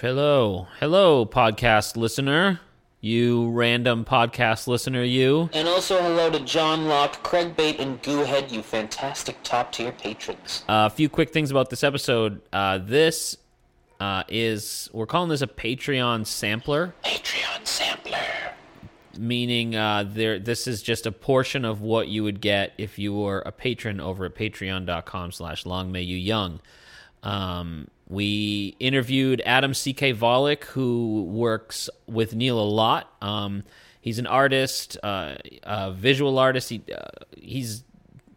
Hello, hello, podcast listener. You random podcast listener, you. And also hello to John Locke, Craig Bate, and Goohead, you fantastic top tier patrons. Uh, a few quick things about this episode. Uh, this uh, is, we're calling this a Patreon sampler. Patreon sampler. Meaning, uh, there. This is just a portion of what you would get if you were a patron over at Patreon.com/slash Long May You Young. Um, we interviewed Adam C.K. Vollick, who works with Neil a lot. Um, he's an artist, uh, a visual artist. He, uh, he's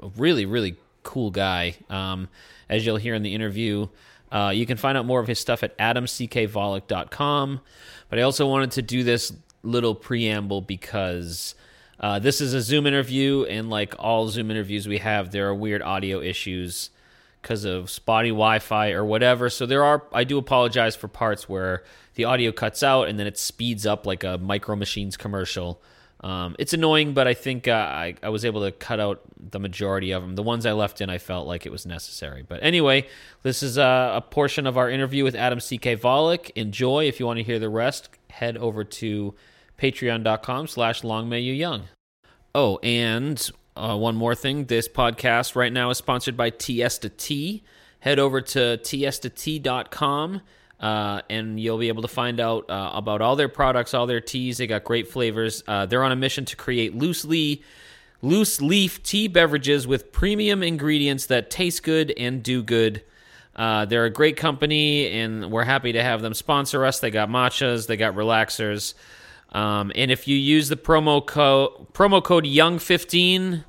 a really, really cool guy, um, as you'll hear in the interview. Uh, you can find out more of his stuff at adamckvollick.com. But I also wanted to do this little preamble because uh, this is a Zoom interview, and like all Zoom interviews we have, there are weird audio issues because of spotty Wi-Fi or whatever. So there are. I do apologize for parts where the audio cuts out and then it speeds up like a Micro Machines commercial. Um, it's annoying, but I think uh, I, I was able to cut out the majority of them. The ones I left in, I felt like it was necessary. But anyway, this is uh, a portion of our interview with Adam C.K. Vollick. Enjoy. If you want to hear the rest, head over to patreon.com slash long may you young. Oh, and uh, one more thing this podcast right now is sponsored by Tiesta Tea. Head over to tiesta.tea.com uh, and you'll be able to find out uh, about all their products, all their teas. They got great flavors. Uh, they're on a mission to create loosely loose leaf tea beverages with premium ingredients that taste good and do good. Uh, they're a great company, and we're happy to have them sponsor us. They got matchas, they got relaxers. Um, and if you use the promo code promo code Young15,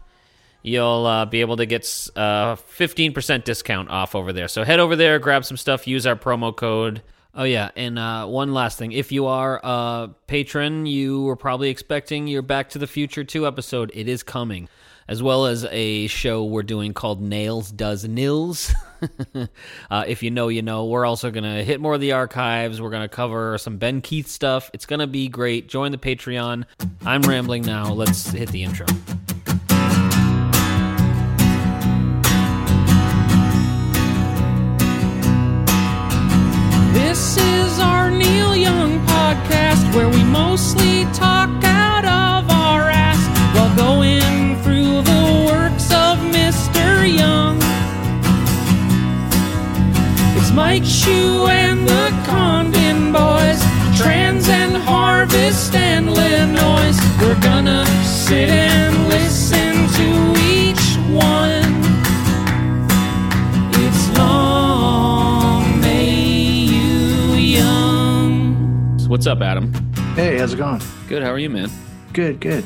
you'll uh, be able to get uh, 15% discount off over there. So head over there, grab some stuff, use our promo code. Oh yeah, and uh, one last thing: if you are a patron, you were probably expecting your Back to the Future two episode. It is coming, as well as a show we're doing called Nails Does Nils. uh, if you know, you know. We're also gonna hit more of the archives. We're gonna cover some Ben Keith stuff. It's gonna be great. Join the Patreon. I'm rambling now. Let's hit the intro. This is our Neil Young podcast where we mostly talk out of our ass while going through the works of Mr. Young. It's Mike Shue and the Condon Boys, Trans and Harvest and Illinois. We're gonna sit and listen to each one. What's up, Adam? Hey, how's it going? Good. How are you, man? Good, good.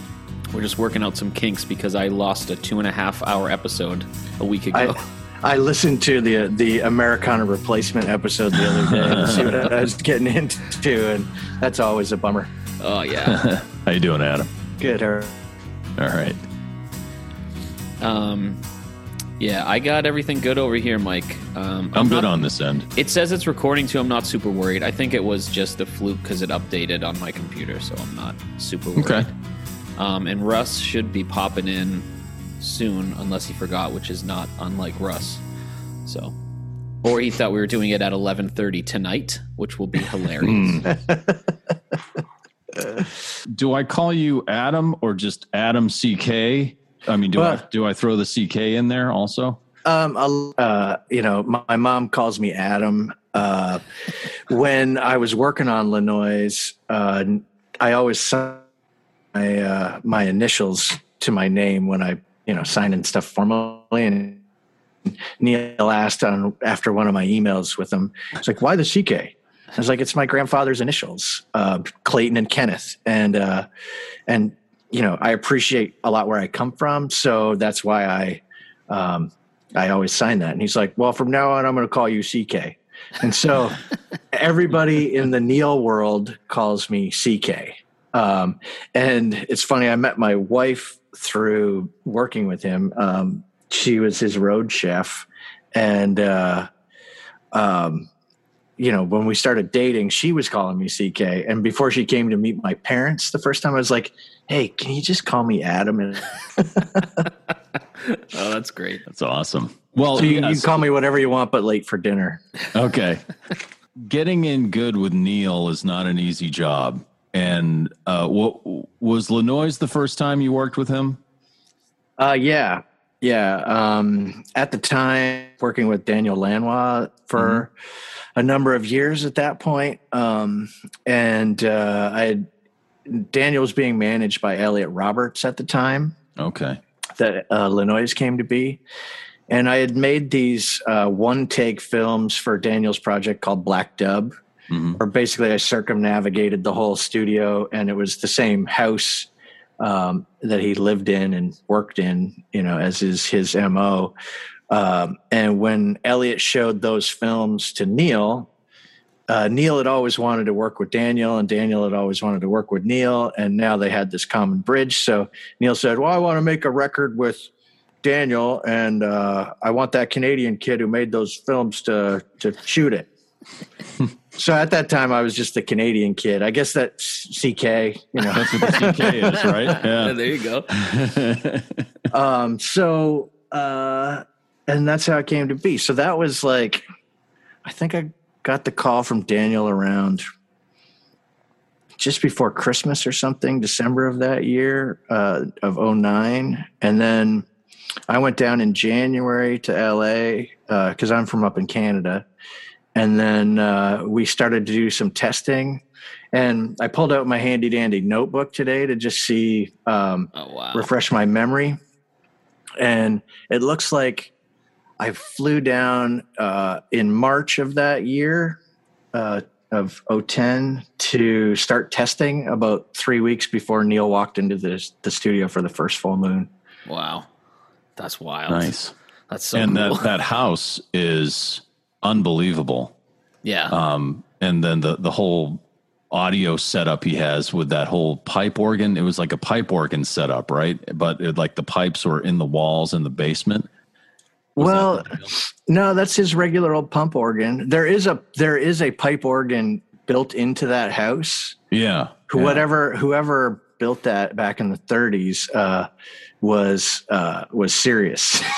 We're just working out some kinks because I lost a two and a half hour episode a week ago. I I listened to the the Americana replacement episode the other day to see what I was getting into, and that's always a bummer. oh yeah. How you doing, Adam? Good. All right. All right. um, yeah, I got everything good over here, Mike. Um, I'm good not- on this end. It says it's recording too. I'm not super worried. I think it was just a fluke because it updated on my computer, so I'm not super worried. Okay. Um, and Russ should be popping in soon, unless he forgot, which is not unlike Russ. So, or he thought we were doing it at 11:30 tonight, which will be hilarious. Do I call you Adam or just Adam CK? I mean, do I do I throw the CK in there also? Um, uh, you know, my, mom calls me Adam, uh, when I was working on Le Noise, uh, I always signed my uh, my initials to my name when I you know signed in stuff formally. And Neil asked on after one of my emails with him, it's like, "Why the CK?" I was like, "It's my grandfather's initials, uh, Clayton and Kenneth," and uh, and you know I appreciate a lot where I come from, so that's why I um, I always sign that. And he's like, "Well, from now on, I'm going to call you CK." And so everybody in the Neil world calls me CK. Um, and it's funny, I met my wife through working with him. Um, she was his road chef. And, uh, um, you know, when we started dating, she was calling me CK. And before she came to meet my parents the first time, I was like, hey, can you just call me Adam? And Oh, that's great. That's awesome. Well, so you, you can call me whatever you want, but late for dinner. Okay. Getting in good with Neil is not an easy job. And uh, what was Le Noise the first time you worked with him? Uh, yeah, yeah. Um, at the time, working with Daniel Lanois for a number of years at that point, um, and uh, I had, Daniel was being managed by Elliot Roberts at the time Okay. that uh, came to be. And I had made these uh, one take films for Daniel's project called Black Dub, Mhm. where basically I circumnavigated the whole studio and it was the same house um, that he lived in and worked in, you know, as is his MO. Um, and when Elliot showed those films to Neil, uh, Neil had always wanted to work with Daniel, and Daniel had always wanted to work with Neil, and now they had this common bridge. So Neil said, "Well, I want to make a record with Daniel, and uh, I want that Canadian kid who made those films to to shoot it." so at that time, I was just a Canadian kid. I guess that CK, you know. That's what the CK is, right? Yeah, Yeah. there you go. um, so uh, and that's how it came to be. So that was like, I think I got the call from Daniel around just before Christmas or something, December of that year uh, of 09. And then I went down in January to LA because I'm from up in Canada. And then uh, we started to do some testing. And I pulled out my handy dandy notebook today to just see um, Oh wow. refresh my memory. And it looks like I flew down uh, in March of that year uh, of 010 to start testing about three weeks before Neil walked into the, the studio for the first full moon. Wow. That's wild. nice. That's so and cool. that, that house is unbelievable. yeah. Um, and then the, the whole audio setup he has with that whole pipe organ, it was like a pipe organ setup, right? But it, like the pipes were in the walls in the basement. Was well, that no, that's his regular old pump organ. There is a there is a pipe organ built into that house. yeah. Who- yeah. Whatever whoever built that back in the 30s uh, was uh, was serious.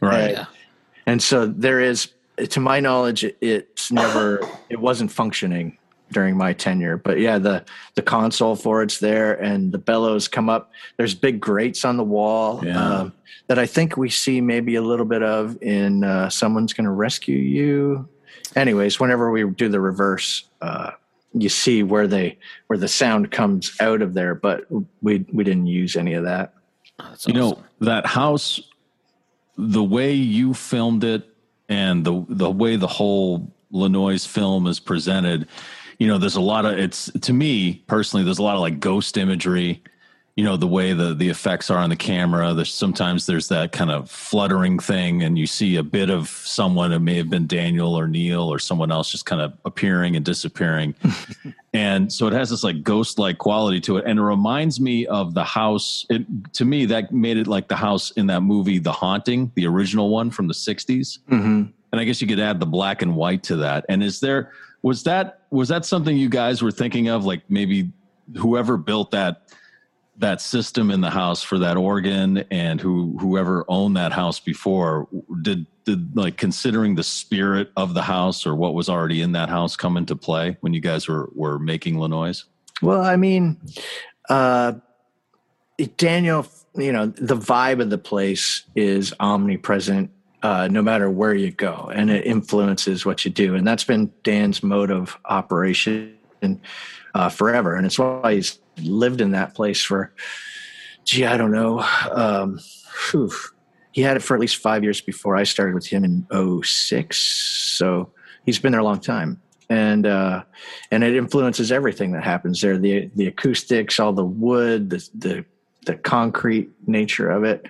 Right. yeah. and so there is to my knowledge it- it's never it wasn't functioning during my tenure. But yeah the the console for it's there and the bellows come up. There's big grates on the wall Yeah. um, that i think we see maybe a little bit of in uh, someone's gonna rescue you. Anyways whenever we do the reverse uh, you see where they where the sound comes out of there but we we didn't use any of that. Oh, that's you know that house the way you filmed it and the the way the whole Le Noise film is presented you know there's a lot of it's to me personally there's a lot of like ghost imagery you know the way the the effects are on the camera. There's sometimes there's that kind of fluttering thing and you see a bit of someone it may have been Daniel or Neil or someone else just kind of appearing and disappearing. And so it has this like ghost like quality to it and it reminds me of the house. It to me that made it like the house in that movie the haunting the original one from the 60s mm-hmm. and i guess you could add the black and white to that. And is there was that was that something you guys were thinking of like maybe whoever built that that system in the house for that organ and who whoever owned that house before did did like considering the spirit of the house or what was already in that house come into play when you guys were were making Le Noise? Well, I mean, uh, Daniel, you know, the vibe of the place is omnipresent. Uh, no matter where you go, and it influences what you do. And that's been Dan's mode of operation uh, forever, and it's why he's lived in that place for, gee, I don't know. Um, whew, he had it for at least five years before I started with him in 06. So he's been there a long time. And uh, and it influences everything that happens there. The the acoustics, all the wood, the the, the concrete nature of it.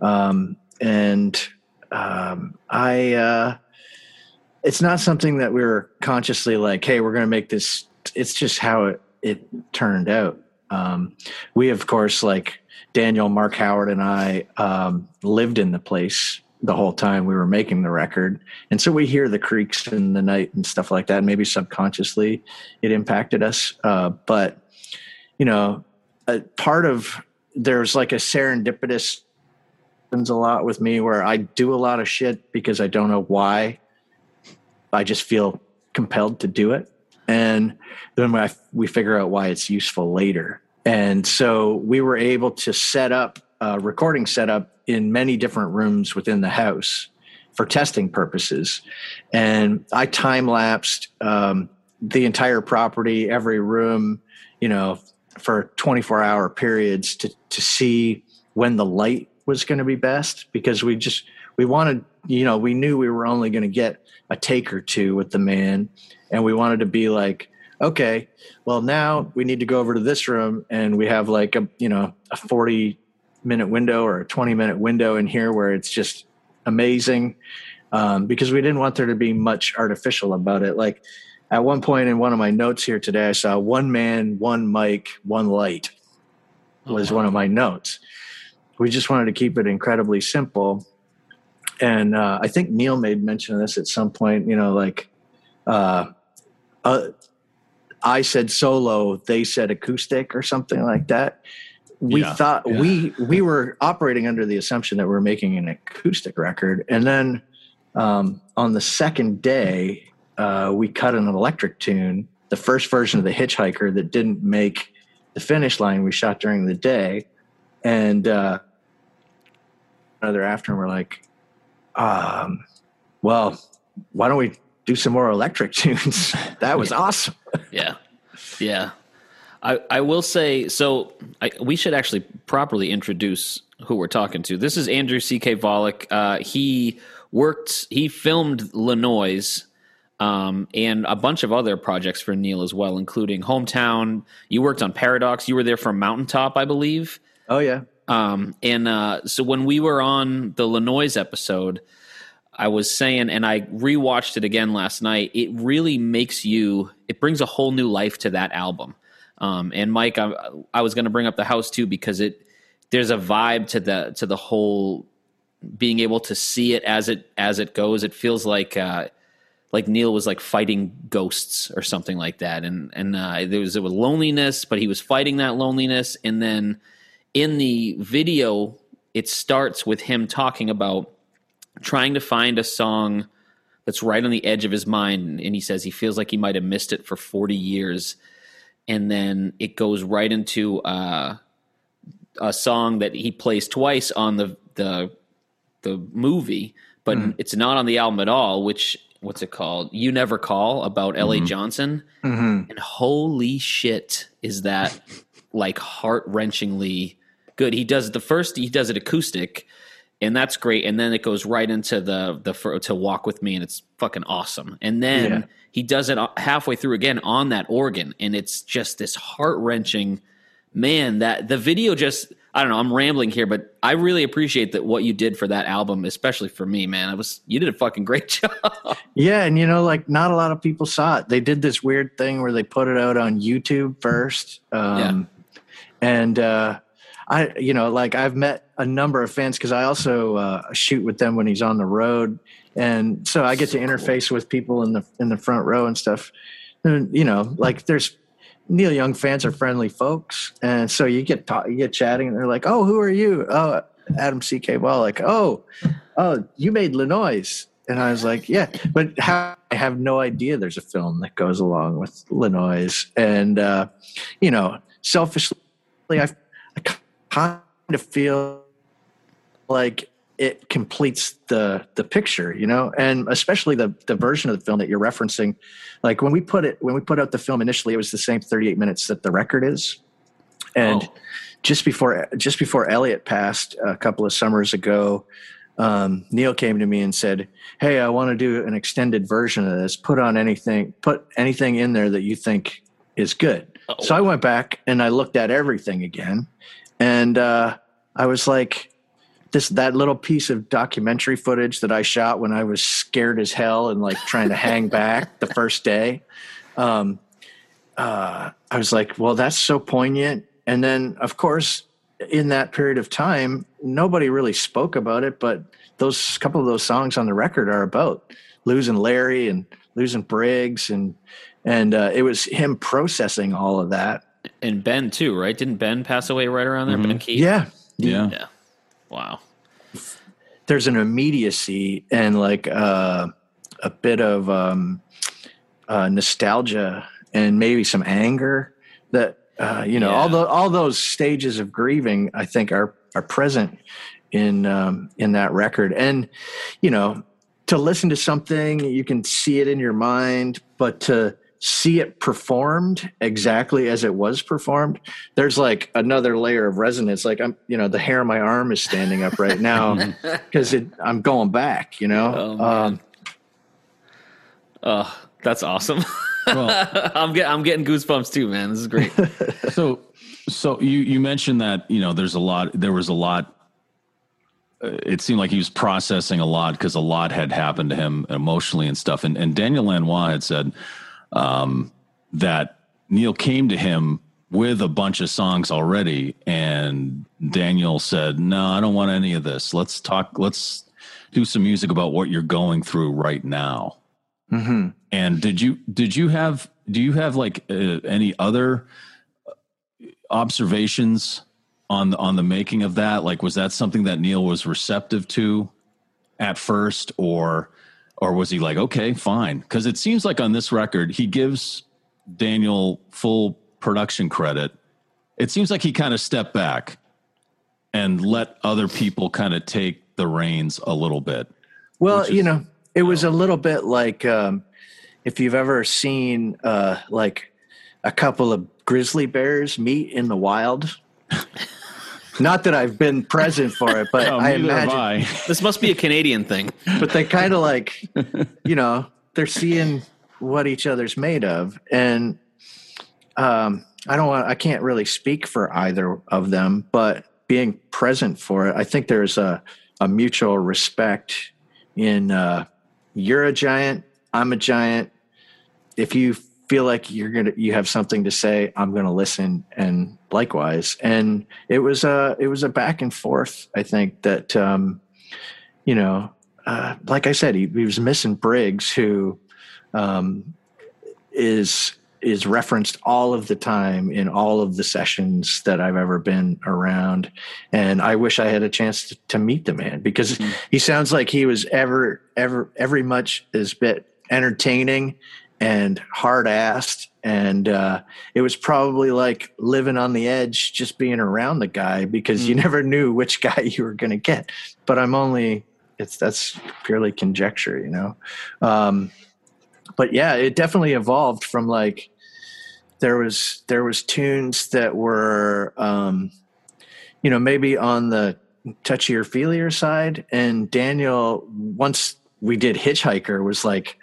Um, and um, I uh, it's not something that we were consciously like, hey, we're gonna make this it's just how it, it turned out. Um, we of course like Daniel, Mark Howard, and I um, lived in the place the whole time we were making the record, and so we hear the creaks in the night and stuff like that. Maybe subconsciously, it impacted us. Uh, but you know, part of there's like a serendipitous happens a lot with me where I do a lot of shit because I don't know why. I just feel compelled to do it, and then I, we figure out why it's useful later. And so we were able to set up a recording setup in many different rooms within the house for testing purposes. And I time lapsed um, the entire property, every room, you know, for 24 hour periods to, to see when the light was going to be best because we just, we wanted, you know, we knew we were only going to get a take or two with the man. And we wanted to be like, okay, well now we need to go over to this room and we have like a you know a 40 minute window or a 20 minute window in here where it's just amazing um, because we didn't want there to be much artificial about it like at one point in one of my notes here today i saw one man one mic one light was oh, wow. one of my notes we just wanted to keep it incredibly simple and uh, i think neil made mention of this at some point you know like uh, uh, I said solo, they said acoustic or something like that. We yeah, thought yeah. we we were operating under the assumption that we are making an acoustic record, and then um, on the second day, uh, we cut an electric tune, the first version of the Hitchhiker that didn't make the finish line. We shot during the day, and uh, another after, and we're like, um, well, why don't we do some more electric tunes. that was awesome. yeah. Yeah. I, I will say so. I, we should actually properly introduce who we're talking to. This is Andrew C.K. Vollick. Uh, he worked, he filmed Le um, and a bunch of other projects for Neil as well, including Hometown. You worked on Paradox. You were there for Mountaintop, I believe. Oh, yeah. Um, and uh, so when we were on the Le Noise episode, I was saying, and I rewatched it again last night. It really makes you. It brings a whole new life to that album. Um, and Mike, I, I was going to bring up the house too because it there's a vibe to the to the whole being able to see it as it as it goes. It feels like uh, like Neil was like fighting ghosts or something like that, and and uh, there was it was loneliness, but he was fighting that loneliness. And then in the video, it starts with him talking about trying to find a song that's right on the edge of his mind and he says he feels like he might have missed it for 40 years and then it goes right into uh, a song that he plays twice on the the the movie but mm. it's not on the album at all which what's it called you never call about la mm-hmm. johnson mm-hmm. and holy shit is that like heart-wrenchingly good he does the first he does it acoustic and that's great. And then it goes right into the the to walk with me, and it's fucking awesome. And then yeah. he does it halfway through again on that organ, and it's just this heart wrenching. Man, that the video just I don't know. I'm rambling here, but I really appreciate that what you did for that album, especially for me, man. It was you did a fucking great job. Yeah, and you know, like not a lot of people saw it. They did this weird thing where they put it out on YouTube first, um, yeah. and uh, I, you know, like I've met a number of fans because I also uh, shoot with them when he's on the road, and so I get to interface with people in the in the front row and stuff. And, you know, like there's Neil Young fans are friendly folks, and so you get ta- you get chatting, and they're like, "Oh, who are you? Oh, Adam C. K. Well like, Oh, oh, you made Le Noise." And I was like, "Yeah," but how, I have no idea there's a film that goes along with Le Noise, and uh, you know, selfishly, I kind of feel like it completes the the picture, you know, and especially the the version of the film that you're referencing. Like when we put it when we put out the film initially, it was the same 38 minutes that the record is, and Oh. just before just before Elliot passed a couple of summers ago, um, Neil came to me and said, "Hey, I want to do an extended version of this. Put on anything, put anything in there that you think is good." So I went back and I looked at everything again, and uh, I was like, "This that little piece of documentary footage that I shot when I was scared as hell and like trying to hang back the first day." Um, uh, I was like, "Well, that's so poignant." And then, of course, in that period of time, nobody really spoke about it, but those couple of those songs on the record are about losing Larry and losing Briggs, and and uh, it was him processing all of that. And Ben too, right? Didn't Ben pass away right around there? Ben Keith. Yeah, Yeah. Yeah. Wow. there's an immediacy and like uh, a bit of um, uh, nostalgia and maybe some anger that uh, you know all the all those stages of grieving I think are are present in um, in that record and you know to listen to something you can see it in your mind but to see it performed exactly as it was performed there's like another layer of resonance like i'm you know the hair on my arm is standing up right now because i'm going back you know Oh, um, Oh, that's awesome. Well, I'm get, I'm getting goosebumps too, man. This is great. so so you you mentioned that you know there's a lot there was a lot uh, it seemed like he was processing a lot because a lot had happened to him emotionally and stuff and and Daniel Lanois had said um, that Neil came to him with a bunch of songs already and Daniel said no I don't want any of this let's talk let's do some music about what you're going through right now mhm. and did you did you have do you have like uh, any other observations on the, on the making of that? Like, was that something that Neil was receptive to at first, or or was he like, okay, fine? Because it seems like on this record he gives Daniel full production credit. It seems like he kind of stepped back and let other people kind of take the reins a little bit. Well, is- you know, it was a little bit like um, if you've ever seen uh, like a couple of grizzly bears meet in the wild. Not that I've been present for it, but Oh, I imagine. I. this must be a Canadian thing. But they kind of like, you know, they're seeing what each other's made of, and um, I don't want. I can't really speak for either of them, but being present for it, I think there's a a mutual respect in uh, you're a giant, I'm a giant. If you feel like you're gonna you have something to say, I'm gonna listen, and likewise. And it was a it was a back and forth. I think that um, you know, uh, like I said, he, he was missing Briggs, who um, is is referenced all of the time in all of the sessions that I've ever been around. And I wish I had a chance to, to meet the man because he sounds like he was ever, ever, every much as bit entertaining and hard assed. And uh, it was probably like living on the edge, just being around the guy because you never knew which guy you were going to get. But I'm only, it's that's purely conjecture, you know? Um, but yeah, it definitely evolved from like there was there was tunes that were um, you know maybe on the touchier feelier side, and Daniel once we did Hitchhiker was like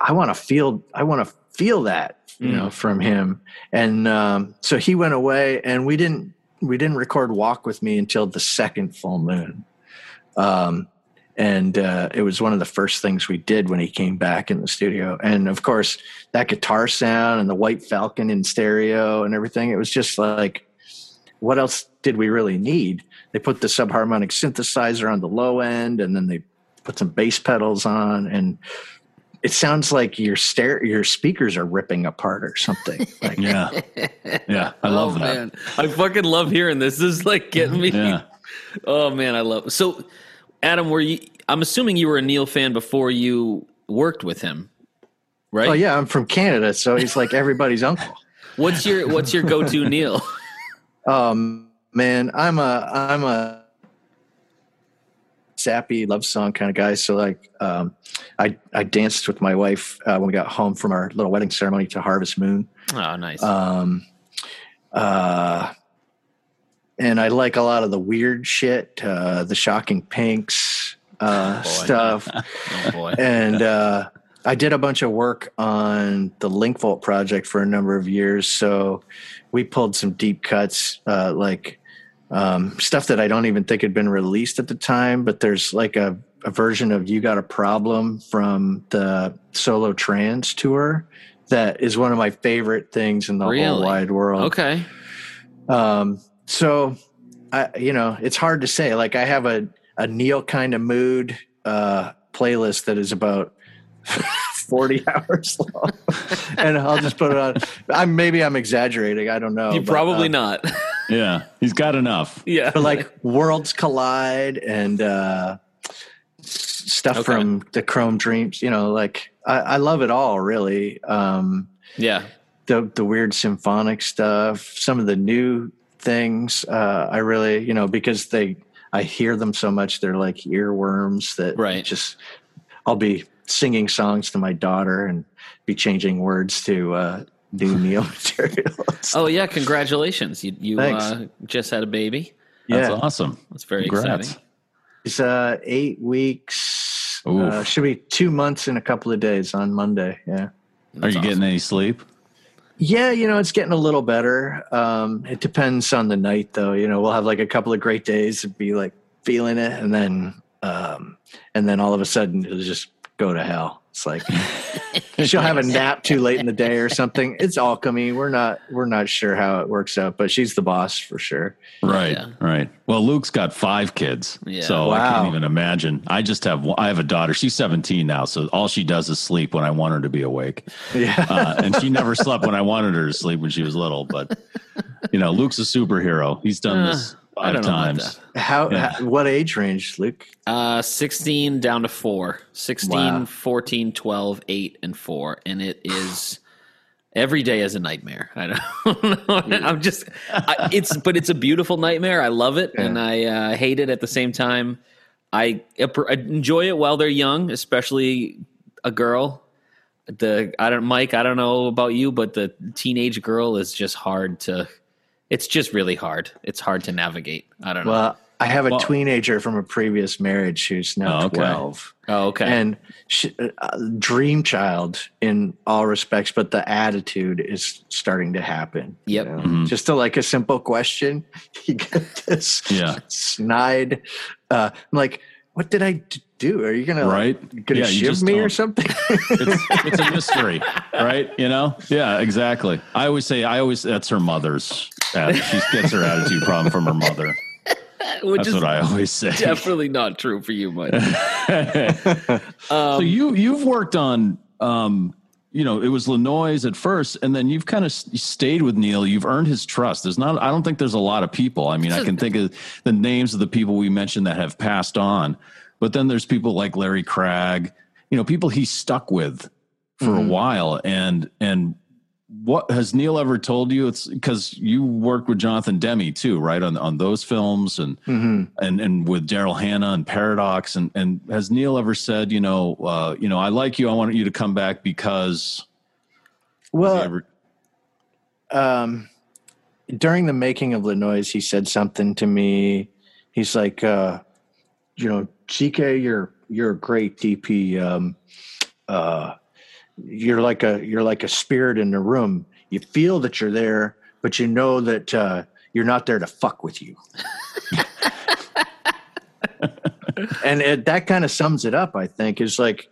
I want to feel I want to feel that you know from him, and um, so he went away, and we didn't we didn't record Walk with Me until the second full moon. Um, and uh, it was one of the first things we did when he came back in the studio. And of course, that guitar sound and the White Falcon in stereo and everything. It was just like, what else did we really need? They put the subharmonic synthesizer on the low end, and then they put some bass pedals on, and it sounds like your ster- your speakers are ripping apart or something. Like, Yeah, yeah, I love oh, that. Man. I fucking love hearing this. This is like getting me. Yeah. Oh man, I love. So, Adam, were you? I'm assuming you were a Neil fan before you worked with him, right? oh yeah, I'm from Canada, so he's like everybody's uncle. What's your What's your go to Neil? Um, man, I'm a I'm a sappy love song kind of guy. So like, um, I I danced with my wife uh, when we got home from our little wedding ceremony to Harvest Moon. Oh, nice. Um, uh, and I like a lot of the weird shit, uh, the shocking pinks uh, boy. stuff, oh boy. and uh, I did a bunch of work on the Link Vault project for a number of years. So we pulled some deep cuts, uh, like um, stuff that I don't even think had been released at the time. But there's like a, a version of "You Got a Problem" from the Solo Trans tour that is one of my favorite things in the whole wide world. Okay. Um, so I, you know, it's hard to say. Like I have a, a Neil kind of mood, uh, playlist that is about 40 hours long and I'll just put it on. I'm maybe I'm exaggerating. I don't know. you but, probably uh, not. Yeah, he's got enough. yeah. But like worlds collide and, uh, stuff Okay. from the Chrome Dreams, you know, like I, I love it all really. Um, yeah. the the weird symphonic stuff, some of the new things. Uh, I really, you know, because they, I hear them so much, they're like earworms that Right. just. I'll be singing songs to my daughter and be changing words to uh, new Neil material. Oh yeah. Congratulations. You you uh, just had a baby. That's yeah, awesome. That's very Congrats. exciting. it's uh, eight weeks. Uh, should be two months in a couple of days on Monday. Yeah. Are That's you getting any sleep? Yeah, you know, it's getting a little better. Um, it depends on the night though. You know, we'll have like a couple of great days and be like feeling it and then um and then all of a sudden it'll just go to hell. It's like she'll have a nap too late in the day or something. It's alchemy. We're not we're not sure how it works out, but she's the boss for sure. Right, Yeah. right. Well, Luke's got five kids, Yeah. so I Wow. can't even imagine. I just have I have a daughter. She's 17 now, so all she does is sleep when I want her to be awake, Yeah. uh, and she never slept when I wanted her to sleep when she was little. But you know, Luke's a superhero. He's done Uh, this I five don't know times. how, Yeah. how what age range, Luke? Uh, 16 down to 4. 16, Wow. 14, 12, 8, and 4. And it is every day is a nightmare. I don't know. I'm just, I, it's, but it's a beautiful nightmare. I love it and I uh, hate it at the same time. I, I enjoy it while they're young, especially a girl. The, I don't, Mike, I don't know about you, but the teenage girl is just hard to, it's just really hard. It's hard to navigate. I don't know. Well, I have a Well- teenager from a previous marriage who's now Oh, okay. 12. oh, okay. and she, uh, dream child in all respects but the attitude is starting to happen you Yep. know? Mhm. just to like a simple question you get this Yeah. snide uh I'm like what did I do are you gonna Right? like, gonna Yeah, you shiv me or don't. something It's, it's a mystery, right? You know? Yeah, exactly. I always say, I always that's her mother's. Attitude. She gets her attitude problem from her mother. Which That's is what I always say. definitely not true for you, Mike. so you you've worked on um you know it was Le Noise at first and then you've kind of stayed with Neil you've earned his trust there's not I don't think there's a lot of people I mean I can think of the names of the people we mentioned that have passed on but then there's people like Larry Cragg you know people he stuck with for a while and and what has Neil ever told you it's because you worked with Jonathan Demme too right on on those films and Mhm. and and with Daryl Hannah and Paradox and and has Neil ever said you know uh, you know I like you I want you to come back because well ever- um, during the making of Le Noise, he said something to me. He's like, uh, you know, CK, you're you're a great DP. Um, uh, you're like a you're like a spirit in the room. You feel that you're there, but you know that uh, you're not there to fuck with you. and it, that kind of sums it up. I think is like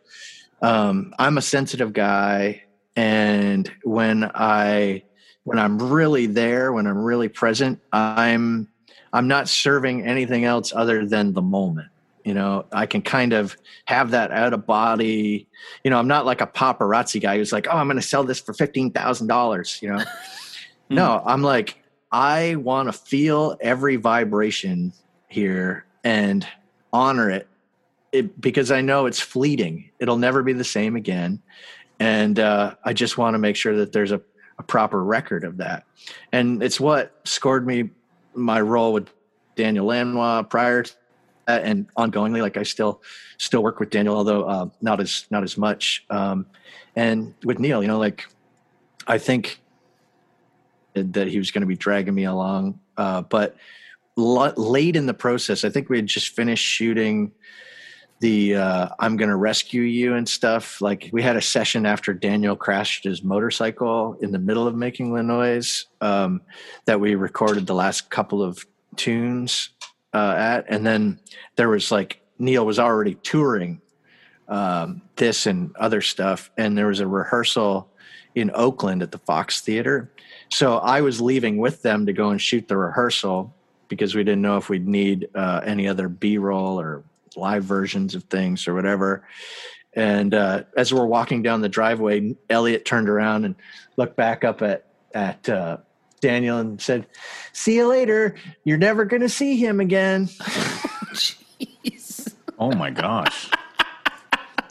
um, I'm a sensitive guy, and when I when I'm really there, when I'm really present, I'm I'm not serving anything else other than the moment. You know, I can kind of have that out of body. You know, I'm not like a paparazzi guy who's like, "Oh, I'm going to sell this for fifteen thousand dollars." You know, no, I'm like, I want to feel every vibration here and honor it, it because I know it's fleeting. It'll never be the same again, and uh, I just want to make sure that there's a, a proper record of that. And it's what scored me my role with Daniel Lanois prior and ongoingly. Like I still still work with Daniel, although uh, not as not as much. Um, and with Neil, you know, like I think that he was going to be dragging me along, uh, but late in the process, I think we had just finished shooting the uh, I'm going to rescue you and stuff. Like we had a session after Daniel crashed his motorcycle in the middle of making Le Noise um, that we recorded the last couple of tunes uh, at, and then there was like Neil was already touring um, this and other stuff, and there was a rehearsal in Oakland at the Fox Theater. So I was leaving with them to go and shoot the rehearsal because we didn't know if we'd need uh, any other B roll or live versions of things or whatever. And uh, as we're walking down the driveway, Elliot turned around and looked back up at at uh, Daniel and said, "See you later. You're never going to see him again." Jeez. Oh my gosh.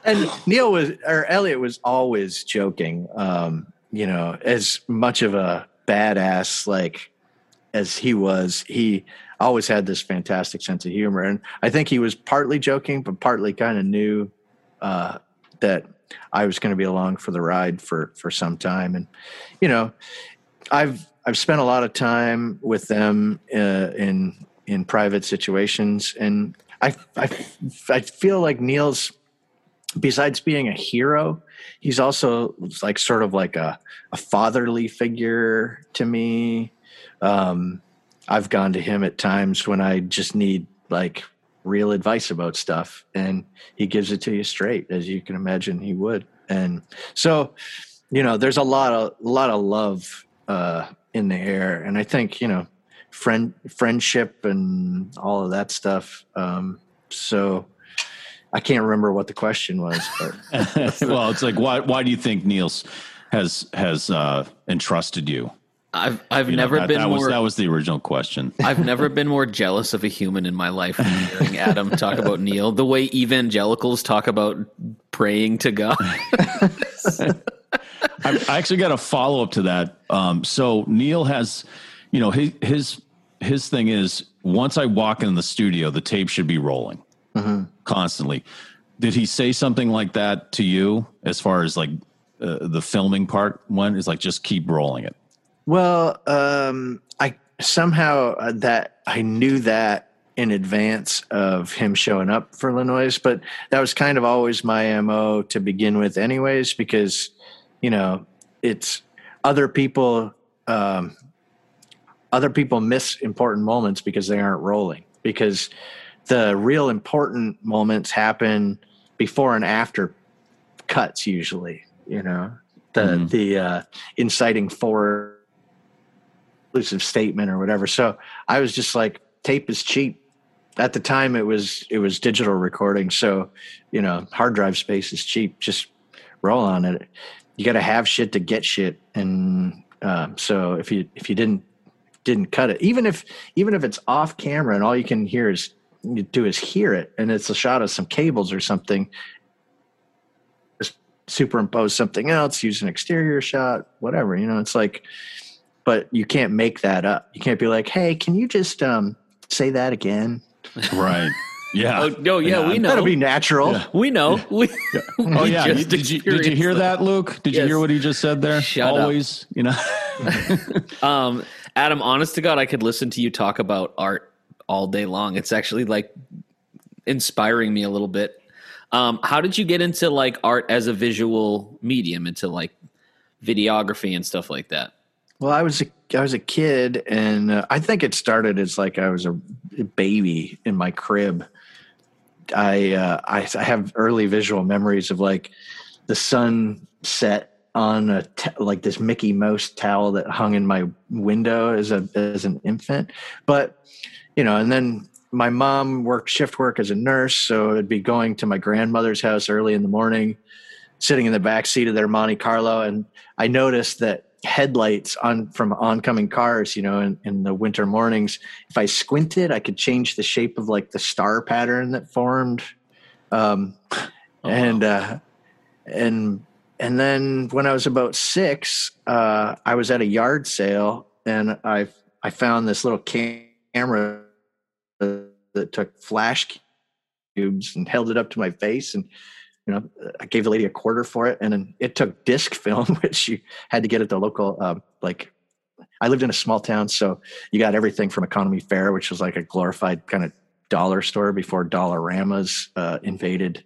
and Neil was or Elliot was always joking. Um, you know, as much of a badass like as he was, he always had this fantastic sense of humor. And I think he was partly joking, but partly kind of knew uh, that I was going to be along for the ride for for some time. And you know, I've I've spent a lot of time with them uh, in in private situations, and I, I I feel like Neil's besides being a hero, he's also like sort of like a, a fatherly figure to me. Um, I've gone to him at times when I just need like real advice about stuff and he gives it to you straight as you can imagine he would. And so, you know, there's a lot of a lot of love uh in the air and I think, you know, friend friendship and all of that stuff. Um so I can't remember what the question was, but well, it's like why why do you think Niels has has uh entrusted you I've I've You know, never that, been that more was that was the original question. I've never been more jealous of a human in my life than hearing Adam talk about Neil. The way evangelicals talk about praying to God. I, I actually got a follow up to that. Um, so Neil has, you know, his his his thing is once I walk in the studio, the tape should be rolling constantly. Did he say something like that to you as far as like uh, the filming part went? Is like just keep rolling it. Well, um, I somehow uh, that I knew that in advance of him showing up for Le Noise, but that was kind of always my mo to begin with, anyways, because you know it's other people. Um, other people miss important moments because they aren't rolling. Because the real important moments happen before and after cuts, usually. You know, the Mhm. the uh, inciting forward exclusive statement or whatever. So I was just like, tape is cheap. At the time, it was it was digital recording, so you know, hard drive space is cheap. Just roll on it. You got to have shit to get shit, and um, so if you if you didn't didn't cut it, even if even if it's off camera and all you can hear is you do is hear it, and it's a shot of some cables or something. Just superimpose something else, use an exterior shot, whatever. You know, it's like but you can't make that up. You can't be like, "Hey, can you just um, say that again?" Right. Yeah. oh no, yeah, we know. That'll be natural. Yeah. we know. We, Oh we yeah, You- did you did you hear that, Luke? Did you hear what he just said there? Shut up. Always, you know. Um, Adam, honest to God, I could listen to you talk about art all day long. It's actually like inspiring me a little bit. Um, how did you get into like art as a visual medium, into like videography and stuff like that? Well, I was a I was a kid, and uh, I think it started as like I was a baby in my crib. I uh, I, I have early visual memories of like the sun set on a t- like this Mickey Mouse towel that hung in my window as a as an infant, but you know, and then my mom worked shift work as a nurse, so it'd be going to my grandmother's house early in the morning, sitting in the back seat of their Monte Carlo, and I noticed that headlights on from oncoming cars, you know, in, in the winter mornings, if I squinted, I could change the shape of like the star pattern that formed. Um, and uh, and and then when I was about six, uh, I was at a yard sale and I I found this little camera that took flash cubes and held it up to my face and you know i gave the lady a quarter for it and then it took disc film which you had to get at the local uh, like i lived in a small town so you got everything from economy fair which was like a glorified kind of dollar store before dollar-ramas uh, invaded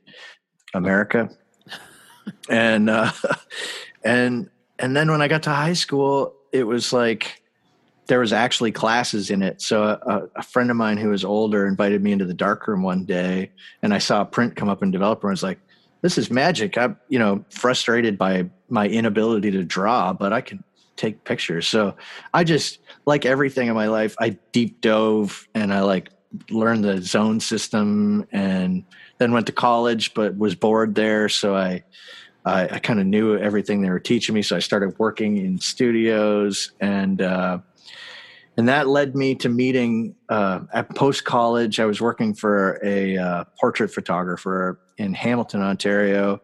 america and uh, and and then when i got to high school it was like there was actually classes in it. So a, a, friend of mine who was older invited me into the darkroom one day, and I saw a print come up in developer. and was like, "This is magic." I'm you know frustrated by my inability to draw, but I can take pictures. So I just like everything in my life. I deep dove and I like learned the zone system, and then went to college, but was bored there. So I I, I kind of knew everything they were teaching me. So I started working in studios and. Uh, and that led me to meeting uh, at post college. I was working for a uh, portrait photographer in Hamilton, Ontario,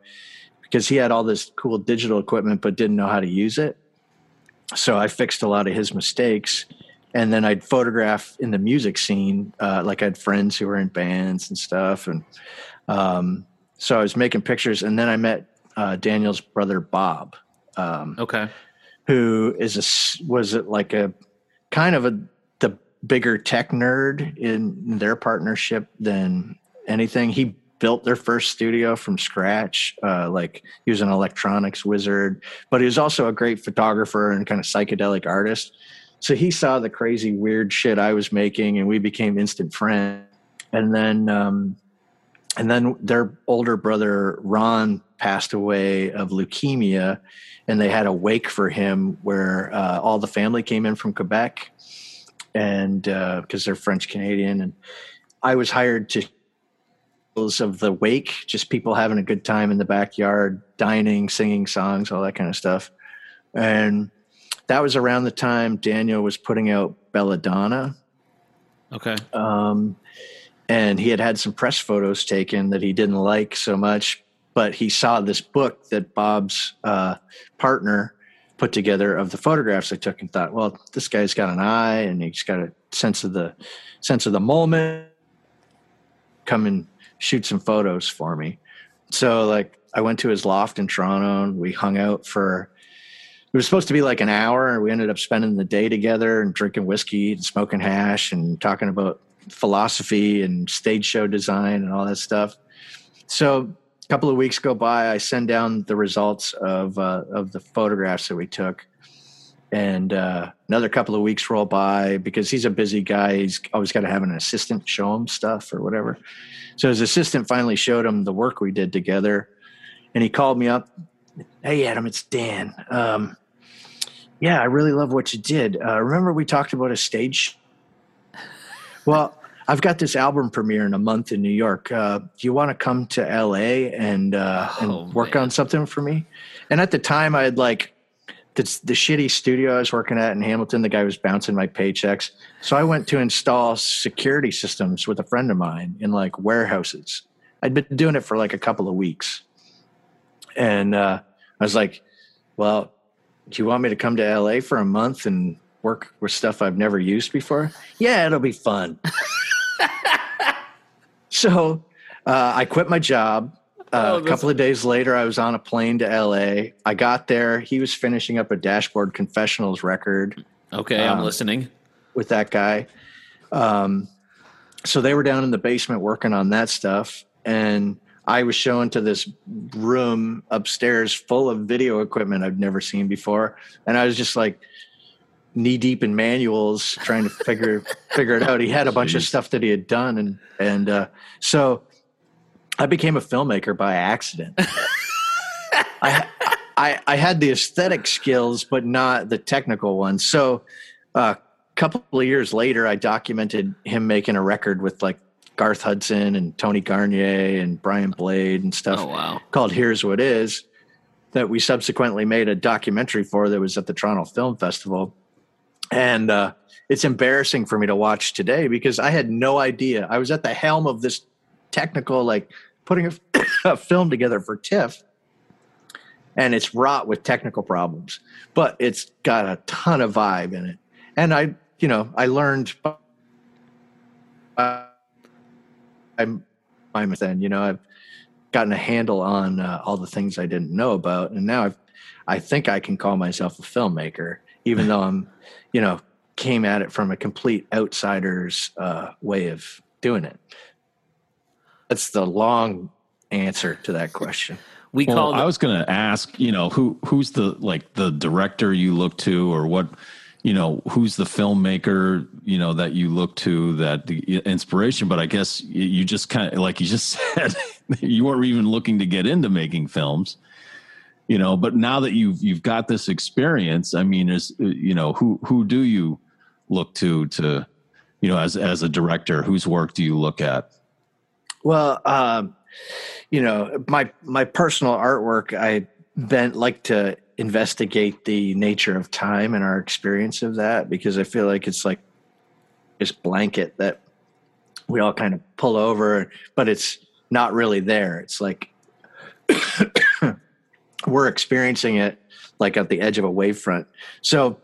because he had all this cool digital equipment but didn't know how to use it. So I fixed a lot of his mistakes, and then I'd photograph in the music scene. Uh, like I had friends who were in bands and stuff, and um, so I was making pictures. And then I met uh, Daniel's brother Bob. Um, okay. Who is a was it like a kind of a the bigger tech nerd in their partnership than anything. He built their first studio from scratch. Uh, like he was an electronics wizard, but he was also a great photographer and kind of psychedelic artist. So he saw the crazy weird shit I was making, and we became instant friends. And then, um, and then their older brother Ron passed away of leukemia, and they had a wake for him where uh, all the family came in from Quebec, and because uh, they're French Canadian, and I was hired to of the wake, just people having a good time in the backyard, dining, singing songs, all that kind of stuff, and that was around the time Daniel was putting out Belladonna. Okay. Um, and he had had some press photos taken that he didn't like so much but he saw this book that Bob's uh, partner put together of the photographs I took and thought, well, this guy's got an eye and he's got a sense of the sense of the moment. Come and shoot some photos for me. So like I went to his loft in Toronto and we hung out for it was supposed to be like an hour and we ended up spending the day together and drinking whiskey and smoking hash and talking about philosophy and stage show design and all that stuff. So couple of weeks go by, I send down the results of uh, of the photographs that we took, and uh, another couple of weeks roll by because he's a busy guy. He's always got to have an assistant show him stuff or whatever. So his assistant finally showed him the work we did together, and he called me up. Hey, Adam, it's Dan. Um, yeah, I really love what you did. Uh, remember we talked about a stage? Well, I've got this album premiere in a month in New York. Uh, do you want to come to LA and uh, oh, and work man. on something for me? And at the time, I had like the, the shitty studio I was working at in Hamilton. The guy was bouncing my paychecks, so I went to install security systems with a friend of mine in like warehouses. I'd been doing it for like a couple of weeks, and uh, I was like, "Well, do you want me to come to LA for a month and work with stuff I've never used before?" Yeah, it'll be fun. so uh, I quit my job. Uh, oh, a couple of days later, I was on a plane to LA. I got there. He was finishing up a Dashboard Confessional's record. Okay, um, I'm listening. With that guy. Um, so they were down in the basement working on that stuff. And I was shown to this room upstairs full of video equipment I've never seen before. And I was just like, knee deep in manuals trying to figure figure it out. He had a bunch Jeez. of stuff that he had done, and and uh, so I became a filmmaker by accident. I, I I had the aesthetic skills, but not the technical ones. So a uh, couple of years later, I documented him making a record with like Garth Hudson and Tony Garnier and Brian Blade and stuff. Oh, wow. Called "Here's What Is." That we subsequently made a documentary for that was at the Toronto Film Festival and uh, it's embarrassing for me to watch today because I had no idea. I was at the helm of this technical, like putting a, a film together for TIFF, and it's wrought with technical problems, but it's got a ton of vibe in it. And I, you know, I learned. I'm with then. You know, I've gotten a handle on uh, all the things I didn't know about, and now I've, I think I can call myself a filmmaker, even though I'm, you know, came at it from a complete outsider's uh, way of doing it. That's the long answer to that question. We Well, called I was going to ask, you know, who who's the like the director you look to, or what, you know, who's the filmmaker, you know, that you look to that the inspiration. But I guess you- you just kind of like you just said, you weren't even looking to get into making films, you know. But now that you've you've got this experience, I mean, is you know, who who do you look to to, you know, as as a director, whose work do you look at? Well, um, you know, my my personal artwork, I been like to investigate the nature of time and our experience of that because I feel like it's like this blanket that we all kind of pull over, but it's not really there. It's like we're experiencing it like at the edge of a wavefront. So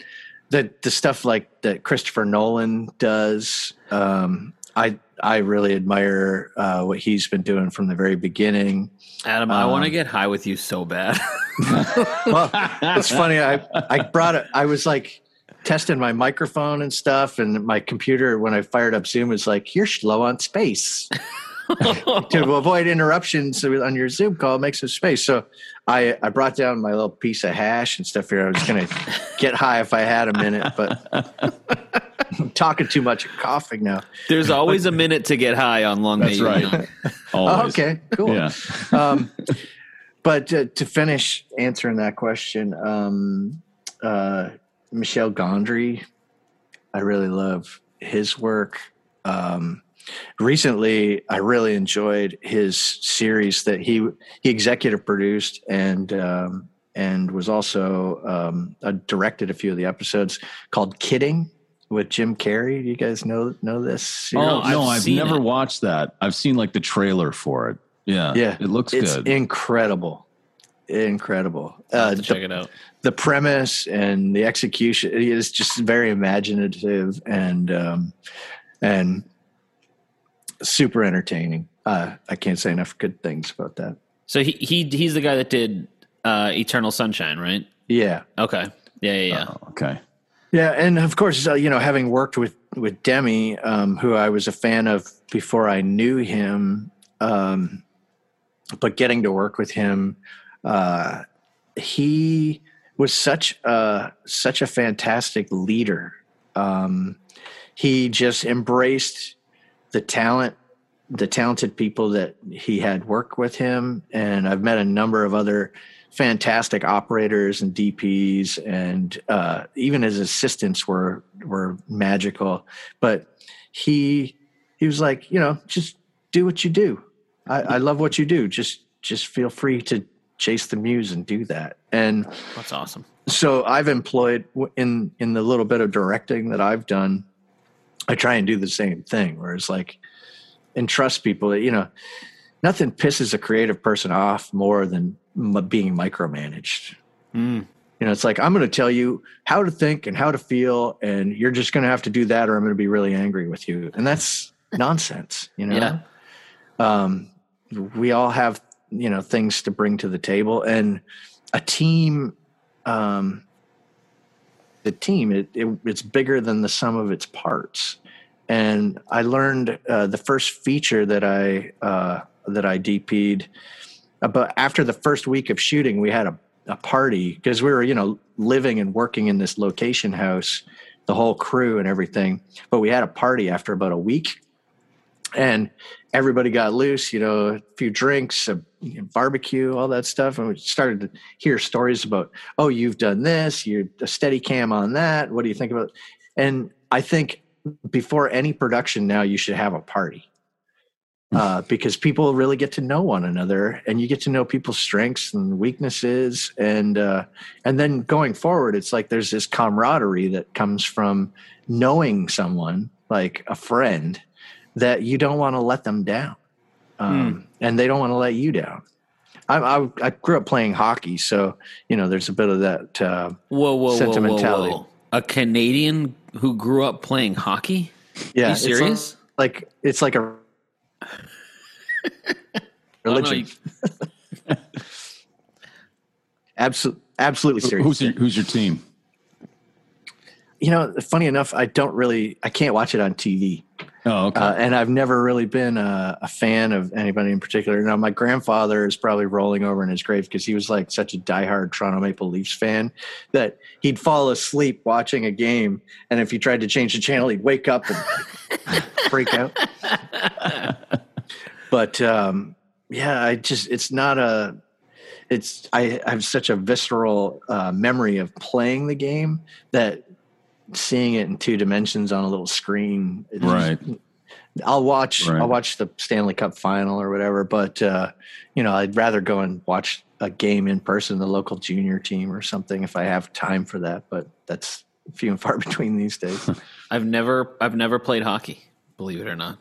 the the stuff like that Christopher Nolan does, um, I I really admire uh, what he's been doing from the very beginning. Adam. I want to um, get high with you so bad. Well, it's funny. I I brought it. I was like testing my microphone and stuff, and my computer when I fired up Zoom was like, "You're slow on space." to avoid interruptions on your Zoom call, make some space. So I, I brought down my little piece of hash and stuff here. I was going to get high if I had a minute, but I'm talking too much and coughing now. There's always a minute to get high on Long That's May right. Oh, Always. okay, cool. Yeah. um, but uh, to finish answering that question, um, uh, Michel Gondry, I really love his work. Um, recently, I really enjoyed his series that he he executive produced and um, and was also um, uh, directed a few of the episodes called "Kidding" with Jim Carrey. Do you guys know know this? series? Oh I've no, I've never it. watched that. I've seen like the trailer for it. Yeah, Yeah, it looks it's good. incredible incredible uh, have to check the, it out. the premise and the execution is just very imaginative and um and super entertaining uh i can't say enough good things about that So he he he's the guy that did uh, Eternal Sunshine, right? yeah Okay. Yeah, yeah, yeah. Oh, okay. Yeah, and of course, uh, you know, having worked with with Demme, um, who I was a fan of before I knew him, um, but getting to work with him, uh, he was such a such a fantastic leader. Um, he just embraced the talent, the talented people that he had worked with him, and I've met a number of other fantastic operators and DPs, and uh, even his assistants were were magical. But he he was like, you know, just do what you do. I, I love what you do. Just just feel free to chase the muse and do that. And That's awesome. so I've employed in in the little bit of directing that I've done, I try and do the same thing. Where it's like entrust people. that You know, nothing pisses a creative person off more than m- being micromanaged. Mm. You know, it's like I'm going to tell you how to think and how to feel, and you're just going to have to do that, or I'm going to be really angry with you. And that's nonsense. You know, Yeah. um, we all have you know things to bring to the table, and a team, um, the team, it, it, it's bigger than the sum of its parts. And I learned uh, the first feature that I uh, that I DP'd about after the first week of shooting, we had a, a party because we were, you know, living and working in this location house, the whole crew and everything. But we had a party after about a week, and everybody got loose. You know, a few drinks, a you know, barbecue, all that stuff, and we started to hear stories about, oh, you've done this, you're a steady cam on that. What do you think about? And I think before any production now, you should have a party uh, because people really get to know one another and you get to know people's strengths and weaknesses and uh, and then going forward it's like there's this camaraderie that comes from knowing someone like a friend that you don't want to let them down um, and they don't want to let you down I, I, I grew up playing hockey so you know there's a bit of that uh, Whoa, whoa, whoa, whoa, Sentimentality. whoa. A Canadian who grew up playing hockey? yeah you it's serious? like it's like a Religion. Absolutely, absolutely serious. Who's your, who's your team? you know, funny enough, I don't really, I can't watch it on TV. Oh, okay. Uh, and I've never really been a, a, fan of anybody in particular. Now, my grandfather is probably rolling over in his grave because he was like such a diehard Toronto Maple Leafs fan that he'd fall asleep watching a game, and if he tried to change the channel, he'd wake up and freak out. but um, yeah, I just it's not a. It's I, I have such a visceral uh, memory of playing the game that seeing it in two dimensions on a little screen. Right. I'll watch Right. I'll watch the Stanley Cup final or whatever, but uh, you know, I'd rather go and watch a game in person, the local junior team or something if I have time for that, but that's few and far between these days. I've never I've never played hockey, believe it or not.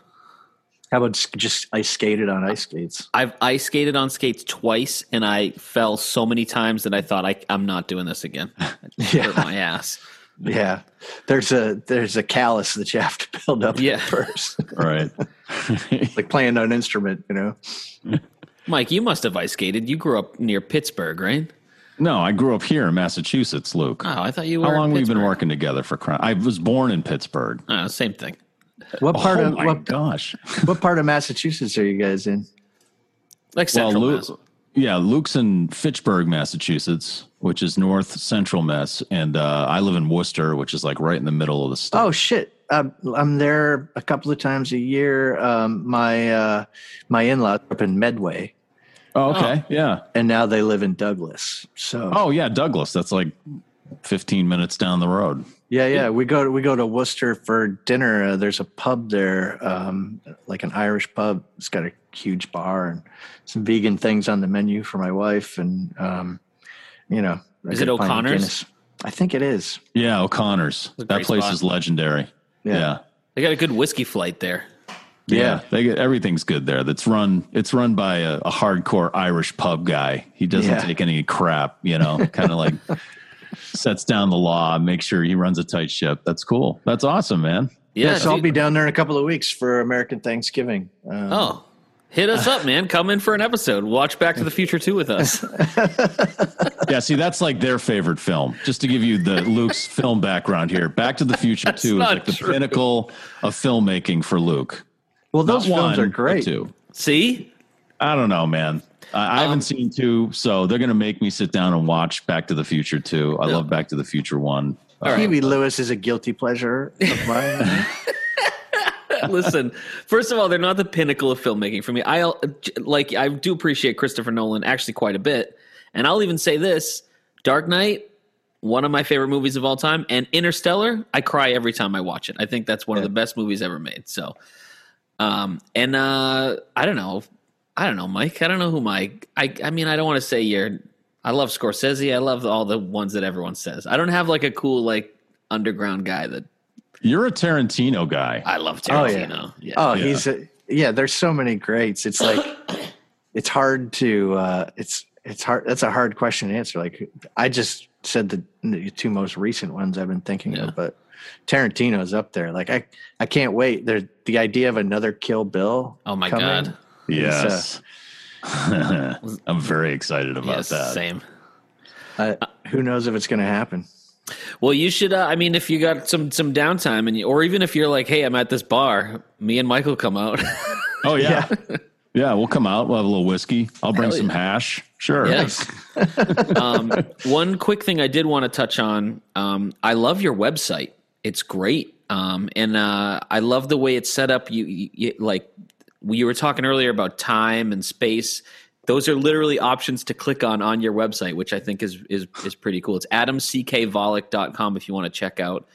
How about just ice skated on ice skates? I've ice skated on skates twice, and I fell so many times that I thought I, I'm not doing this again. It hurt my ass. Yeah. There's a there's a callus that you have to build up Yeah. first. right. like playing an instrument, you know. Mike, you must have ice skated. You grew up near Pittsburgh, right? No, I grew up here in Massachusetts, Luke. Oh, I thought you were. How in long have we been working together for crime? I was born in Pittsburgh. Oh, same thing. What oh part oh of my what, gosh! what part of Massachusetts are you guys in? Like Central Lu- Mass. yeah, Luke's in Fitchburg, Massachusetts, which is north central Mass, and uh, I live in Worcester, which is like right in the middle of the state. Oh shit! Um, I'm there a couple of times a year. Um, my uh, my in-laws up in Medway, Oh, okay, yeah. and now they live in Douglas. So Oh, yeah, Douglas. That's like 15 minutes down the road. yeah, yeah. We go to, we go to Worcester for dinner. Uh, there's a pub there, um, like an Irish pub. It's got a huge bar and some vegan things on the menu for my wife, and um, you know, Is it good pint of O'Connor's? I think it is. Yeah, O'Connor's. That place spot. is legendary. Yeah. Yeah. They got a good whiskey flight there. Yeah, Yeah. they get everything's good there. That's run. It's run by a, a hardcore Irish pub guy. He doesn't Yeah. take any crap. You know, kind of like sets down the law, makes sure he runs a tight ship. That's cool. That's awesome, man. Yeah. Yeah, so I'll be down there in a couple of weeks for American Thanksgiving. Um, Oh, hit us up, man. Come in for an episode. Watch Back to the Future 2 with us. Yeah, see, that's like their favorite film. Just to give you the Luke's film background here, Back to the Future Two is like the true. pinnacle of filmmaking for Luke. well, those Not films one, are great. but Two. See? I don't know, man. I, I Um, haven't seen two, so they're going to make me sit down and watch Back to the Future two. I love Back to the Future one. Huey Lewis is a guilty pleasure of mine. Listen, first of all, they're not the pinnacle of filmmaking for me. I like I do appreciate Christopher Nolan actually quite a bit, and I'll even say this: Dark Knight, one of my favorite movies of all time, and Interstellar. I cry every time I watch it. I think that's one of the best movies ever made. So, um, and uh, I don't know, I don't know, Mike. I don't know who my I. I mean, I don't want to say you're. I love Scorsese. I love all the ones that everyone says. I don't have like a cool like underground guy that You're a Tarantino guy. I love Oh, yeah. Tarantino. yeah. oh, Yeah. he's a, yeah. There's so many greats. It's like it's hard to. Uh, it's it's hard. That's a hard question to answer. Like I just said the, the two most recent ones I've been thinking Yeah. of, but Tarantino's up there. Like I I can't wait. There's the idea of another Kill Bill. Oh my coming. god. yes. I'm very excited about Yes, that. same. Uh, who knows if it's going to happen? Well, you should. Uh, I mean, if you got some some downtime, and you, or even if you're like, hey, I'm at this bar, me and Michael come out. Oh yeah. yeah. we'll come out. We'll have a little whiskey. I'll bring Hell some yeah. hash. Sure. yes. um, one quick thing I did want to touch on. Um, I love your website. It's great, um, and uh, I love the way it's set up. You, you, you like we were talking earlier about time and space. Those are literally options to click on on your website, which I think is is is pretty cool. It's adamckvollick.com if you want to check out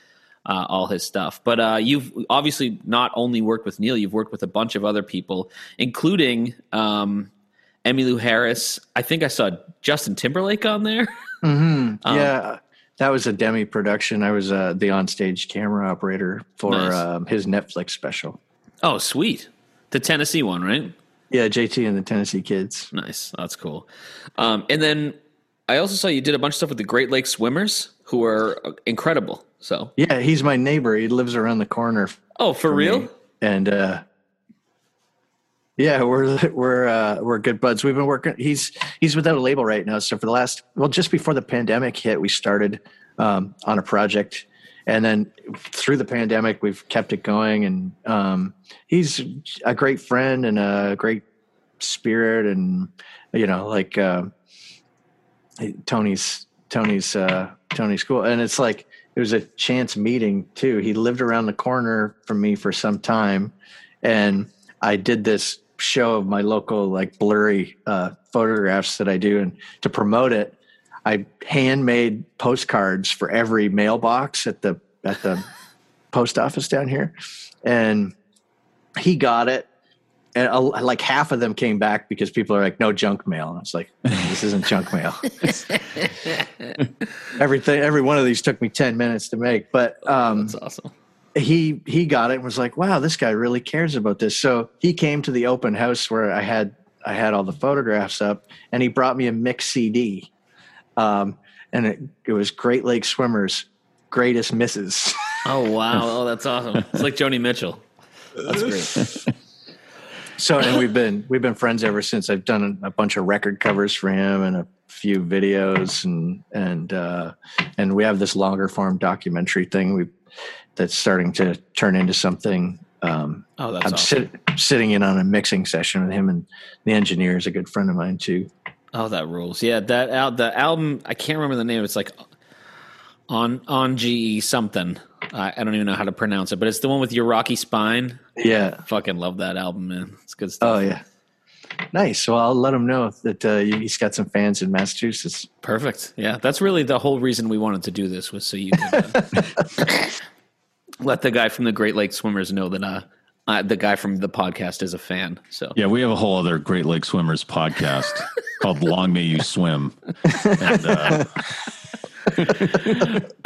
uh, all his stuff. But uh, you've obviously not only worked with Neil, you've worked with a bunch of other people, including um, Emmylou Harris. I think I saw Justin Timberlake on there. hmm Um, yeah, that was a Demme production. I was uh, the onstage camera operator for Nice. um, his Netflix special. oh, sweet. The Tennessee one, right? Yeah, JT and the Tennessee Kids. Nice. That's cool. Um, and then I also saw you did a bunch of stuff with the Great Lakes Swimmers, who are incredible. So, Yeah, he's my neighbor. He lives around the corner. oh, for real? me. And uh, Yeah, we're we're uh, we're good buds. We've been working. He's he's without a label right now. So for the last well, just before the pandemic hit, we started um, on a project, and then through the pandemic, we've kept it going. And um, he's a great friend and a great spirit, and you know, like uh, Tony's Tony's uh, Tony's cool. And it's like it was a chance meeting too. He lived around the corner from me for some time, and I did this show of my local like blurry uh, photographs that I do, and to promote it, I handmade postcards for every mailbox at the at the post office down here, and he got it. And uh, like half of them came back because people are like, "No junk mail." And I was like, "This isn't junk mail." Everything, every one of these took me ten minutes to make, but um, That's awesome. he he got it and was like, "Wow, this guy really cares about this." So he came to the open house where I had I had all the photographs up, and he brought me a mix CD, um, and it, it was Great Lake Swimmers' greatest misses. Oh wow! Oh, that's awesome. It's like Joni Mitchell. That's great. so and we've been we've been friends ever since. I've done a bunch of record covers for him and a few videos, and and uh, and we have this longer form documentary thing we that's starting to turn into something. Um, Oh, that's I'm awesome. sit, sitting in on a mixing session with him, and the engineer is a good friend of mine too. Oh, that rules. Yeah, that al- the album. I can't remember the name. It's like on on GE something. I, I don't even know how to pronounce it, but it's the one with your rocky spine. Yeah. Fucking love that album, man. It's good stuff. Oh yeah. Nice. Well, I'll let him know that uh, he's got some fans in Massachusetts. Perfect. Yeah, that's really the whole reason we wanted to do this was so you could uh, let the guy from the Great Lakes Swimmers know that uh, uh, the guy from the podcast is a fan. So Yeah, we have a whole other Great Lake Swimmers podcast called Long May You Swim. And, uh,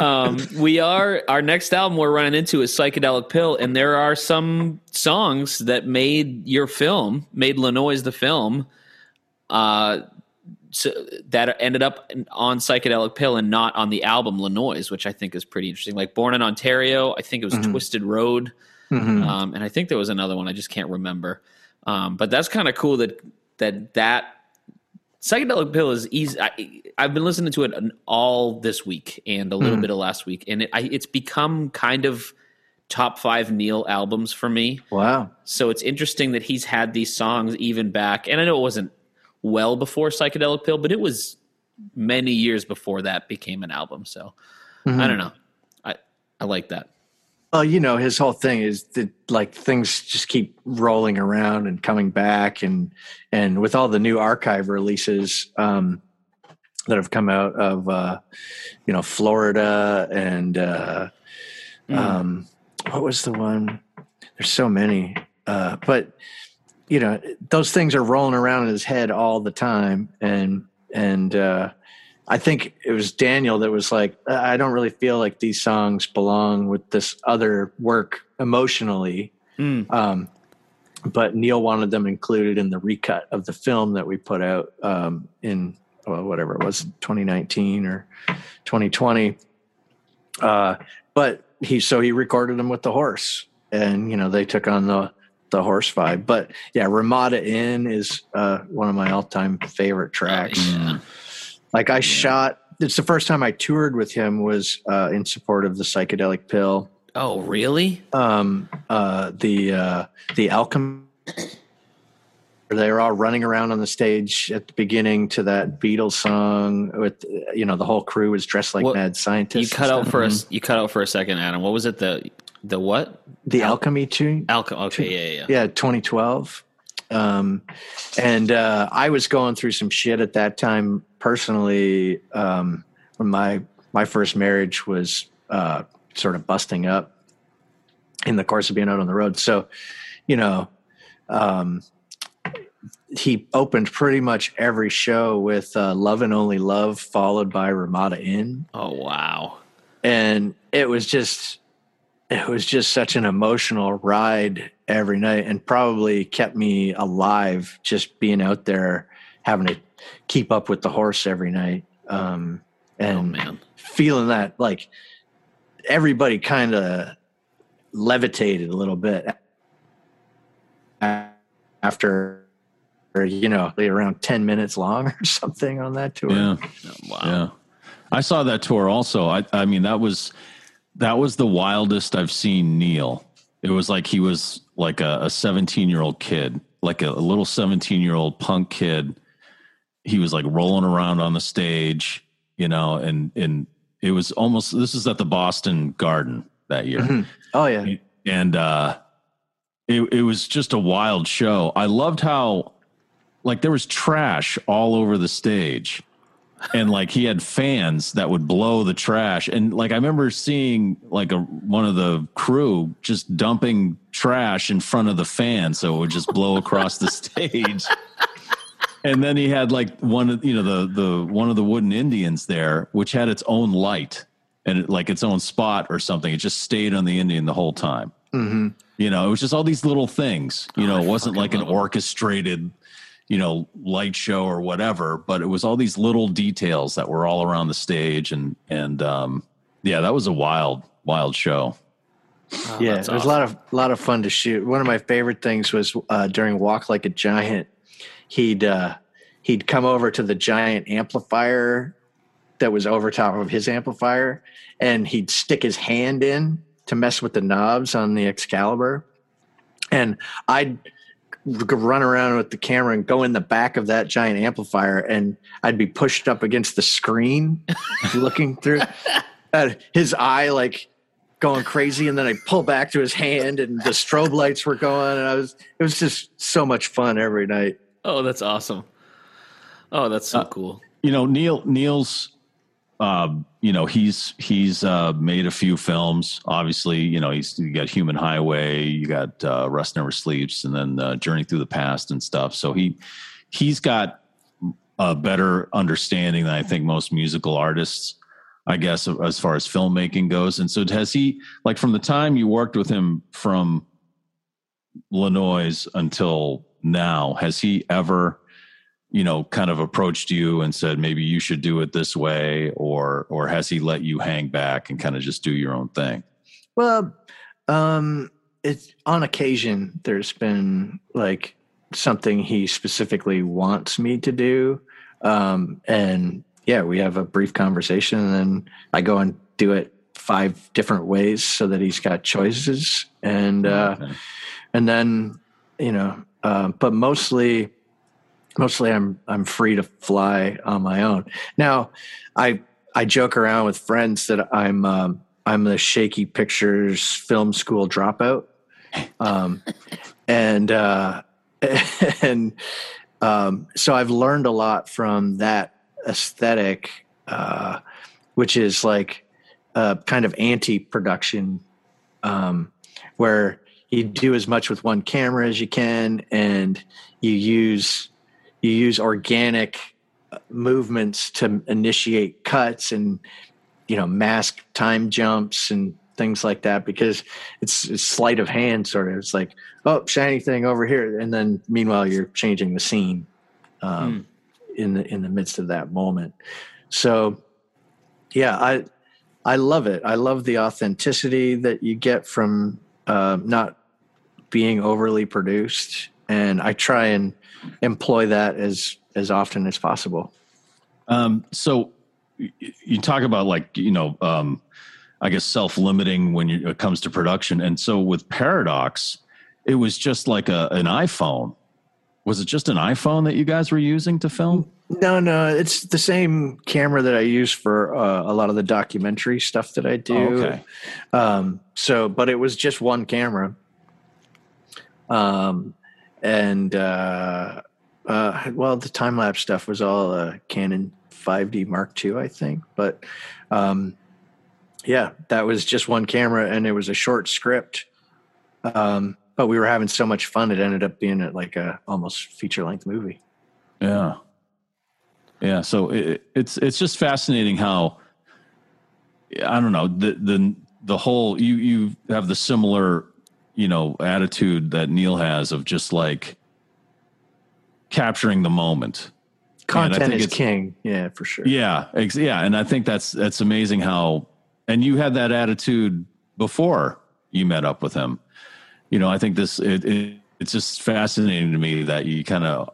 um, we are our next album we're running into is psychedelic pill and there are some songs that made your film made Le Noise the film uh so that ended up on psychedelic pill and not on the album Le Noise which i think is pretty interesting like born in ontario i think it was twisted road um, and i think there was another one i just can't remember. Um, but that's kind of cool that that that psychedelic pill is easy I, i've been listening to it all this week and a little bit of last week. And it, I, it's become kind of top five neil albums for me. Wow. so it's interesting that he's had these songs even back. And i know it wasn't well before psychedelic pill but it was many years before that became an album. So i don't know. I i like that Well, you know, his whole thing is that like things just keep rolling around and coming back, and and with all the new archive releases um, that have come out of uh, you know Florida and uh, um, what was the one? There's so many, uh, but you know those things are rolling around in his head all the time, and and uh, I think it was Daniel that was like, I don't really feel like these songs belong with this other work emotionally. Um, but Neil wanted them included in the recut of the film that we put out um, in well, whatever it was, 2019 or 2020. Uh, but he so he recorded them with the horse, and you know they took on the the horse vibe. But yeah, Ramada Inn is uh, one of my all time favorite tracks. yeah. Like I shot. It's the first time I toured with him was uh, in support of the psychedelic pill. oh really Um, uh, the uh, the alchemy. They were all running around on the stage at the beginning to that Beatles song. With you know the whole crew was dressed like mad scientists. you cut out for us you cut out for a second adam what was it the the what the alchemy tune. alcohol okay yeah yeah, yeah. yeah 2012 um and uh i was going through some shit at that time personally um when my my first marriage was uh sort of busting up in the course of being out on the road. So you know um he opened pretty much every show with uh, love and only love followed by ramada inn. Oh wow. And it was just it was just such an emotional ride every night and probably kept me alive just being out there having to keep up with the horse every night um and oh man feeling that like everybody kind of levitated a little bit after you know around 10 minutes long or something on that tour Yeah. Wow. Yeah. I saw that tour also. I I mean that was that was the wildest I've seen Neil. It was like he was like a 17 year old kid, like a, a little 17 year old punk kid. He was like rolling around on the stage, you know, and and it was almost this is at the Boston Garden that year. Oh yeah. And uh it, it was just a wild show. I loved how like there was trash all over the stage and like he had fans that would blow the trash. And like i remember seeing like a one of the crew just dumping trash in front of the fan so it would just blow across the stage. And then he had like one of you know the the one of the wooden indians there which had its own light and it, like its own spot or something. It just stayed on the indian the whole time. Hmm you know, it was just all these little things. You Oh, know, I it wasn't like an love 'em. Orchestrated, you know, light show or whatever, but it was all these little details that were all around the stage and and um yeah, that was a wild wild show. Oh, yeah, it that's was a lot of a lot of fun to shoot. One of my favorite things was uh, during Walk Like a Giant. He'd uh, he'd come over to the giant amplifier that was over top of his amplifier, and he'd stick his hand in to mess with the knobs on the Excalibur, and I'd g- run around with the camera and go in the back of that giant amplifier, and I'd be pushed up against the screen, looking through. Uh, his eye like going crazy and then I pull back to his hand and the strobe lights were going and I was it was just so much fun every night. Oh, that's awesome. Oh, that's so Uh, cool. You know, Neil Neil's uh, you know, he's he's uh made a few films. Obviously, you know, he's you got Human Highway, you got uh Rust Never Sleeps and then uh, Journey Through the Past and stuff. So he he's got a better understanding than I think most musical artists, I guess, as far as filmmaking goes. And so, has he, like, from the time you worked with him from Lanois until now, has he ever, you know, kind of approached you and said maybe you should do it this way, or or has he let you hang back and kind of just do your own thing? Well, um it's on occasion there's been like something he specifically wants me to do. Um and yeah, we have a brief conversation and then I go and do it five different ways so that he's got choices and uh Okay. and then you know uh, but mostly mostly i'm i'm free to fly on my own. Now i i joke around with friends that i'm um, i'm the shaky pictures film school dropout. Um, and uh, and um, so i've learned a lot from that aesthetic uh, which is like a kind of anti-production um, where you do as much with one camera as you can and you use you use organic uh, movements to initiate cuts and you know mask time jumps and things like that because it's, it's sleight of hand sort of. It's like oh shiny thing over here. And then meanwhile you're changing the scene um, in the in the midst of that moment. So yeah i i love it. I love the authenticity that you get from uh, not being overly produced and i try and employ that as as often as possible Um, so you talk about like you know, um, I guess self-limiting when you, it comes to production, and so with Paradox, it was just like a an iPhone. Was it just an iPhone that you guys were using to film? no no it's the same camera that i use for uh, a lot of the documentary stuff that i do Oh, okay. um so but it was just one camera um and uh uh well the time lapse stuff was all uh canon 5d mark ii i think. But um yeah that was just one camera and it was a short script. Um but we were having so much fun it ended up being like a almost feature length movie. Yeah, yeah. So it, it's it's just fascinating how I don't know the the the whole you you have the similar you know attitude that Neil has of just like capturing the moment. Content think is it's- king yeah for sure Yeah, ex- yeah, and I think that's that's amazing how and you had that attitude before you met up with him. You know, I think this it, it it's just fascinating to me that you kind of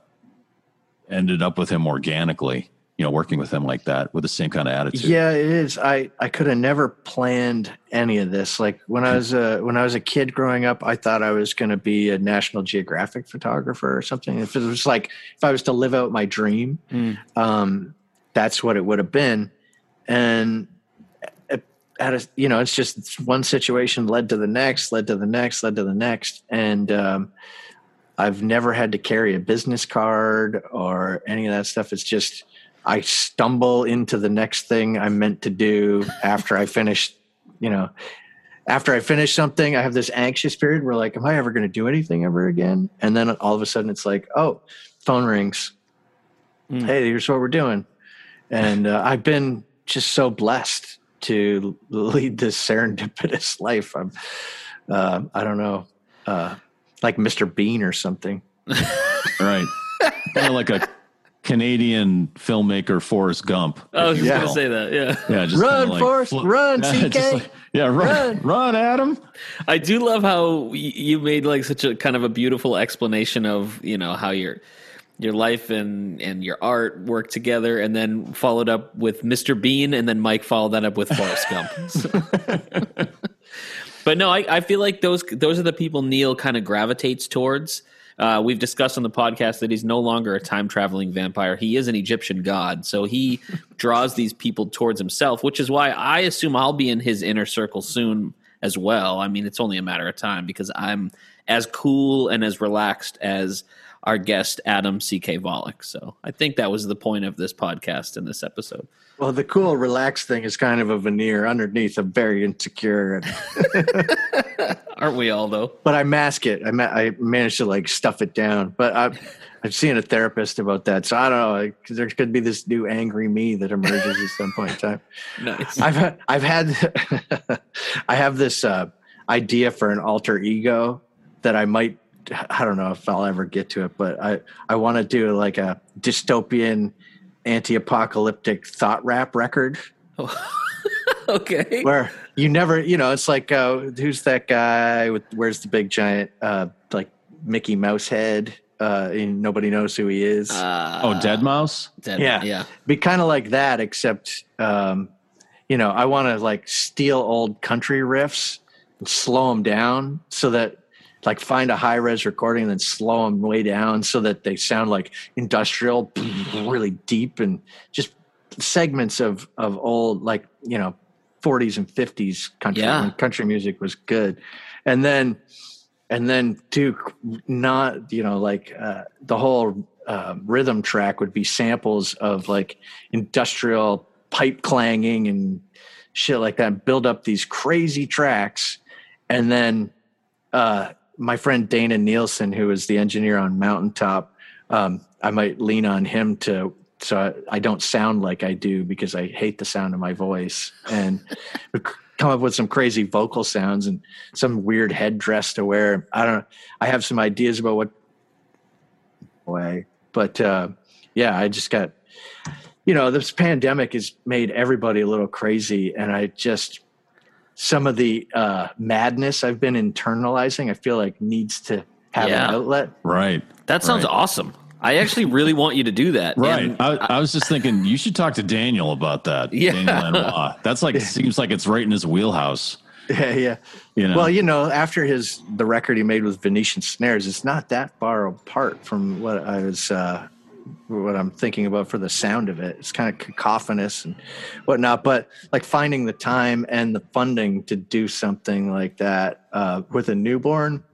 ended up with him organically. You know, working with him like that with the same kind of attitude. Yeah, it is. I I could have never planned any of this. Like when I was a when I was a kid growing up, I thought I was going to be a National Geographic photographer or something. If it was like if I was to live out my dream, um, that's what it would have been. And at at a, you know, it's just one situation led to the next, led to the next, led to the next, and um, I've never had to carry a business card or any of that stuff. It's just I stumble into the next thing I'm meant to do after I finish, you know, after I finish something, I have this anxious period where like, am I ever going to do anything ever again? And then all of a sudden it's like, oh, phone rings. Hey, here's what we're doing. And uh, I've been just so blessed to lead this serendipitous life. I'm, uh, I don't know, uh, like Mr. Bean or something. Right. kind of like a Canadian filmmaker, Forrest Gump. I was just Yeah. gonna say that. Yeah, Yeah, just Run, like Forrest, flo- run, Yeah, CK. like- yeah, run, Run. run, Adam. I do love how you made like such a kind of a beautiful explanation of you know how your your life and and your art work together, and then followed up with Mr. Bean, and then Mike followed that up with Forrest Gump. but no, I, I feel like those those are the people Neil kind of gravitates towards. Uh, we've discussed on the podcast that he's no longer a time traveling vampire. He is an Egyptian god. So he draws these people towards himself, which is why I assume I'll be in his inner circle soon as well. I mean, it's only a matter of time because I'm as cool and as relaxed as our guest, Adam C.K. Vollick. So I think that was the point of this podcast in this episode. Well, the cool, relaxed thing is kind of a veneer underneath. I'm very insecure, Aren't we all, though? but I mask it. I ma- I managed to like stuff it down. But I'm I'm seeing a therapist about that, so I don't know. Like, there could be this new angry me that emerges at some point in time. Nice. I've had, I've had, I have this uh, idea for an alter ego that I might. I don't know if I'll ever get to it, but I I want to do like a dystopian, anti-apocalyptic thought rap record okay. where you never, you know, it's like uh, who's that guy with where's the big giant uh, like Mickey Mouse head? Uh, and nobody knows who he is. Oh, Dead Mouse. Dead- yeah, Yeah. be kind of like that, except um, you know, I want to like steal old country riffs and slow them down so that like find a high res recording and then slow them way down so that they sound like industrial, really deep and just segments of of old like you know 40s and 50s country Yeah. country music was good, and then and then do not you know like uh, the whole uh, rhythm track would be samples of like industrial pipe clanging and shit like that build up these crazy tracks and then uh, my friend dana nielsen who is the engineer on mountaintop um, i might lean on him to so I, I don't sound like i do because i hate the sound of my voice and come up with some crazy vocal sounds and some weird headdress to wear. I don't. I have some ideas about what way, but uh, yeah, I just got. You know, this pandemic has made everybody a little crazy, and I just some of the uh, madness I've been internalizing. I feel like needs to have Yeah. an outlet. Right. That sounds Right. awesome. I actually really want you to do that. Right. I, I was just thinking you should talk to Daniel about that. Yeah. Daniel That's like seems like it's right in his wheelhouse. Yeah, yeah. You know. Well, you know, after his the record he made with Venetian Snares, it's not that far apart from what I was uh, what I'm thinking about for the sound of it. It's kind of cacophonous and whatnot, but like finding the time and the funding to do something like that uh, with a newborn.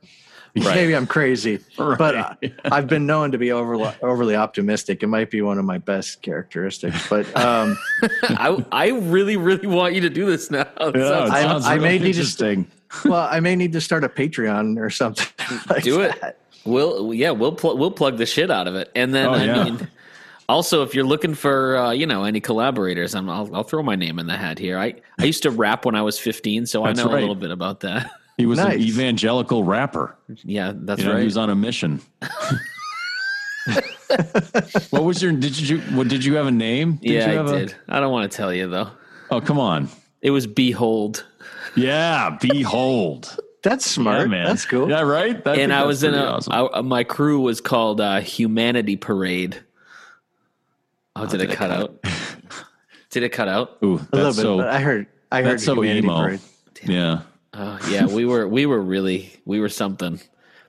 Maybe I'm crazy, but uh, I've been known to be overly, overly optimistic. It might be one of my best characteristics, but um, I, I really, really want you to do this now. Yeah, sounds- I- sounds I really may need to- well, I may need to start a Patreon or something. like do it. that. We'll yeah, we'll pl- we'll plug the shit out of it, and then Oh, I yeah. mean, also if you're looking for uh, you know any collaborators, I'm, I'll I'll throw my name in the hat here. I I used to rap when I was 15, so That's I know right. a little bit about that. He was an evangelical rapper. Yeah, that's You know, right. he was on a mission. what was your? Did you? What did you have a name? Did yeah, you I have a- did. I don't want to tell you though. oh, come on. It was Behold. Yeah, behold. That's smart. Yeah, man. That's cool. Yeah, right. I and I was in a awesome. I- uh, my crew was called uh, Humanity Parade. Oh, did, it cut out? did it cut out? Ooh, A little bit. so. but I heard. I heard that's so Humanity emo. Parade. Yeah. Oh yeah, we were we were really we were something.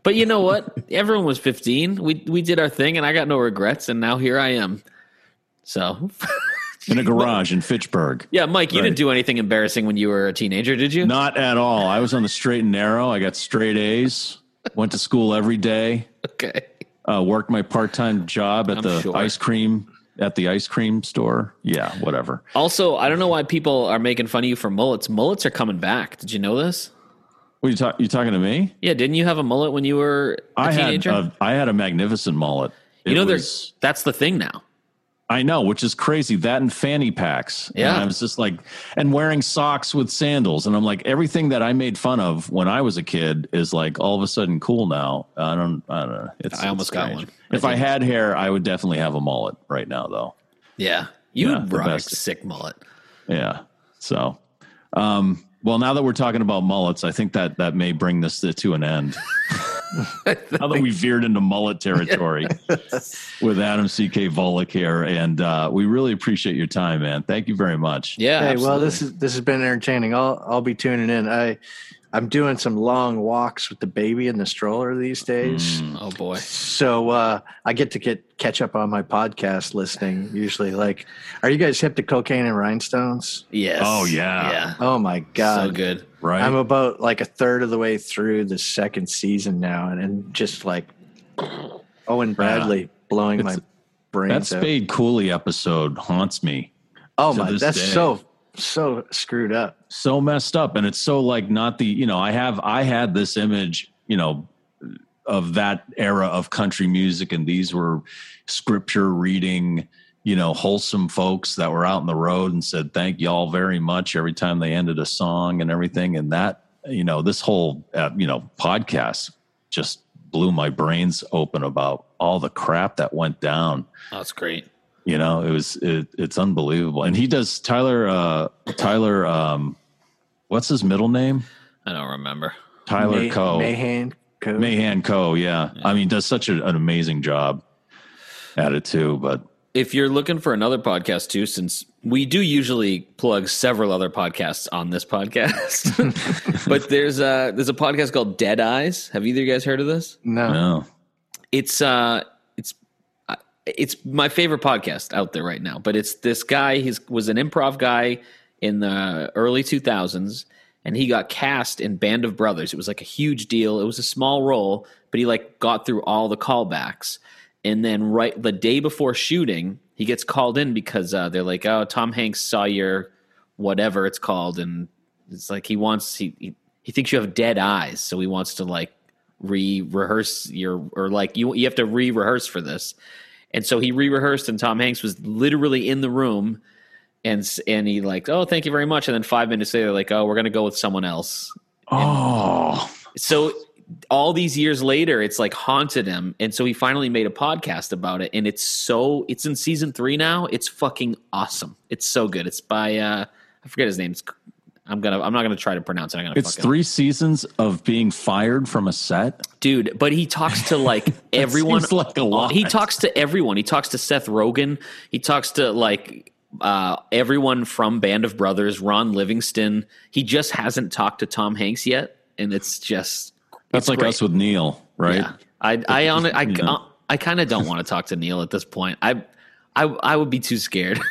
But you know what? Everyone was 15. We we did our thing, and I got no regrets. And now here I am. So In a garage in Fitchburg. yeah, Mike, you Right. didn't do anything embarrassing when you were a teenager, did you? Not at all. I was on the straight and narrow. I got straight A's. Went to school every day. Okay. Uh, worked my part time job at I'm the sure. ice cream at the ice cream store. Yeah, whatever. Also, I don't know why people are making fun of you for mullets. Mullets are coming back. Did you know this? What you talk? You talking to me? Yeah, didn't you have a mullet when you were a I had teenager? a, I had a magnificent mullet. you know, was- there's that's the thing now. I know, which is crazy. That and fanny packs. Yeah. And I was just like, and wearing socks with sandals. And I'm like, everything that I made fun of when I was a kid is like all of a sudden cool now. I don't, I don't know. It's, I almost it's got one. If I had hair, I would definitely have a mullet right now, though. Yeah, you Yeah, rock sick mullet. Yeah. So, um, well, now that we're talking about mullets, I think that that may bring this to, to an end. now that we veered into mullet territory with Adam C.K. Vollick here, and uh, we really appreciate your time, man. Thank you very much. Yeah. Hey, well, this is this has been entertaining. I'll I'll be tuning in. I I'm doing some long walks with the baby in the stroller these days. Mm. Oh boy. So uh, I get to get catch up on my podcast listening. Usually, like, are you guys hip to cocaine and rhinestones? Yes. Oh, yeah. Yeah. Oh my god, So good. Right. I'm about like a third of the way through the second season now, and, and just like Owen Bradley blowing my It's- brains that out. Spade Cooley episode haunts me. Oh my, that's day. so so screwed up. so messed up and it's so like not the you know i have i had this image you know of that era of country music and these were scripture reading you know wholesome folks that were out in the road and said thank y'all very much every time they ended a song and everything and that you know this whole uh, you know podcast just blew my brains open about all the crap that went down that's great. You know it was it, it's unbelievable and he does tyler uh tyler um what's his middle name I don't remember. tyler May- coe Mahan Coe. mahan coe yeah. i mean does such a, an amazing job at it too but If you're looking for another podcast too, since we do usually plug several other podcasts on this podcast, but there's a there's a podcast called Dead Eyes. Have either of you guys heard of this? No. no it's uh it's my favorite podcast out there right now but it's this guy he was an improv guy in the early 2000s and he got cast in band of brothers. It was like a huge deal. It was a small role but he like got through all the callbacks. And then right the day before shooting he gets called in because uh, they're like oh tom hanks saw your whatever it's called and it's like he wants he, he he thinks you have dead eyes so he wants to like re-rehearse your or like you you have to re-rehearse for this and so he re-rehearsed and tom hanks was literally in the room and and he like oh thank you very much. And then five minutes later like oh we're gonna go with someone else. Oh. so all these years later it's like haunted him. And so he finally made a podcast about it and it's so it's in season three now. It's fucking awesome. It's so good. It's by uh i forget his name. It's, i'm gonna i'm not gonna try to pronounce it. I'm gonna it's fuck it three seasons of being fired from a set? Dude but he talks to like everyone seems like a lot. he talks to everyone. He talks to seth rogen. He talks to like uh, everyone from band of brothers ron livingston. He just hasn't talked to tom hanks yet and it's just that's it's like great. us with neil right? Yeah. I i on i, you know. I kind of don't want to talk to neil at this point. I i, I would be too scared.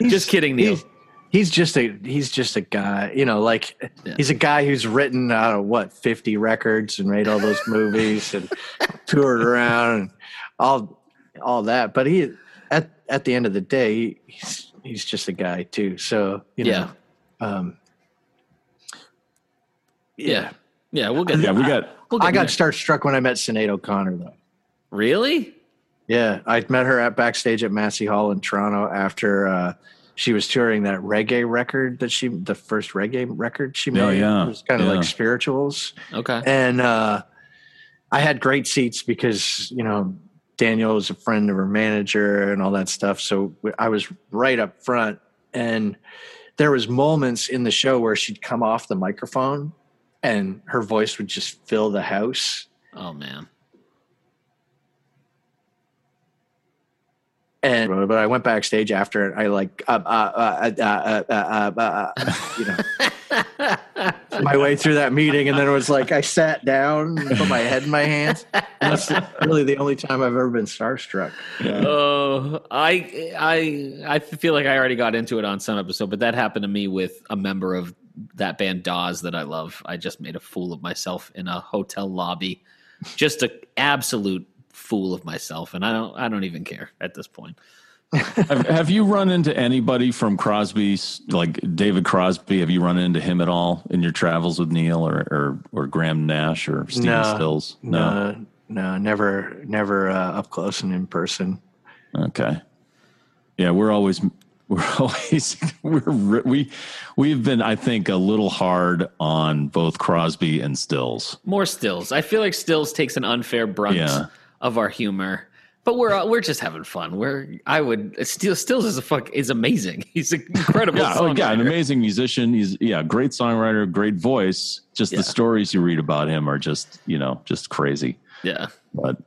Just kidding neil He's, he's just a he's just a guy, you know, like he's a guy who's written out of what fifty records and made all those movies and toured around and all all that. But he at at the end of the day, he, he's he's just a guy too. So you know, yeah um, yeah yeah we'll get yeah we got we'll I got there. starstruck when I met Sinead O'Connor though. really Yeah, I met her at backstage at Massey Hall in Toronto after uh, she was touring that reggae record that she, the first reggae record she made. Oh, yeah. It was kind of Yeah. like spirituals. okay And uh, I had great seats because, you know, Daniel was a friend of her manager and all that stuff. So I was right up front. And there was moments in the show where she'd come off the microphone and her voice would just fill the house. Oh man. And but I went backstage after, it. I like, uh, uh, uh, you know, my way through that meeting, and then it was like I sat down, and put my head in my hands. And that's really the only time I've ever been starstruck. Oh, I, I, I feel like I already got into it on some episode, but that happened to me with a member of that band Dawes that I love. I just made a fool of myself in a hotel lobby, just an absolute fool of myself and I don't I don't even care at this point. have, have, you run into anybody from Crosby's, like David Crosby? Have you run into him at all in your travels with Neil or or, or Graham Nash or Stephen no, Stills? No, no, no, never, never uh, up close and in person. Okay. Yeah, we're always we're always we're we we've been I think a little hard on both Crosby and Stills. More Stills. I feel like Stills takes an unfair brunt yeah. Of our humor but we're uh, we're just having fun. We're I would still Stills is a fuck is amazing. He's an incredible. yeah, oh, yeah, an amazing musician. He's yeah, great songwriter, great voice. Just yeah. the stories you read about him are just you know just crazy. Yeah, but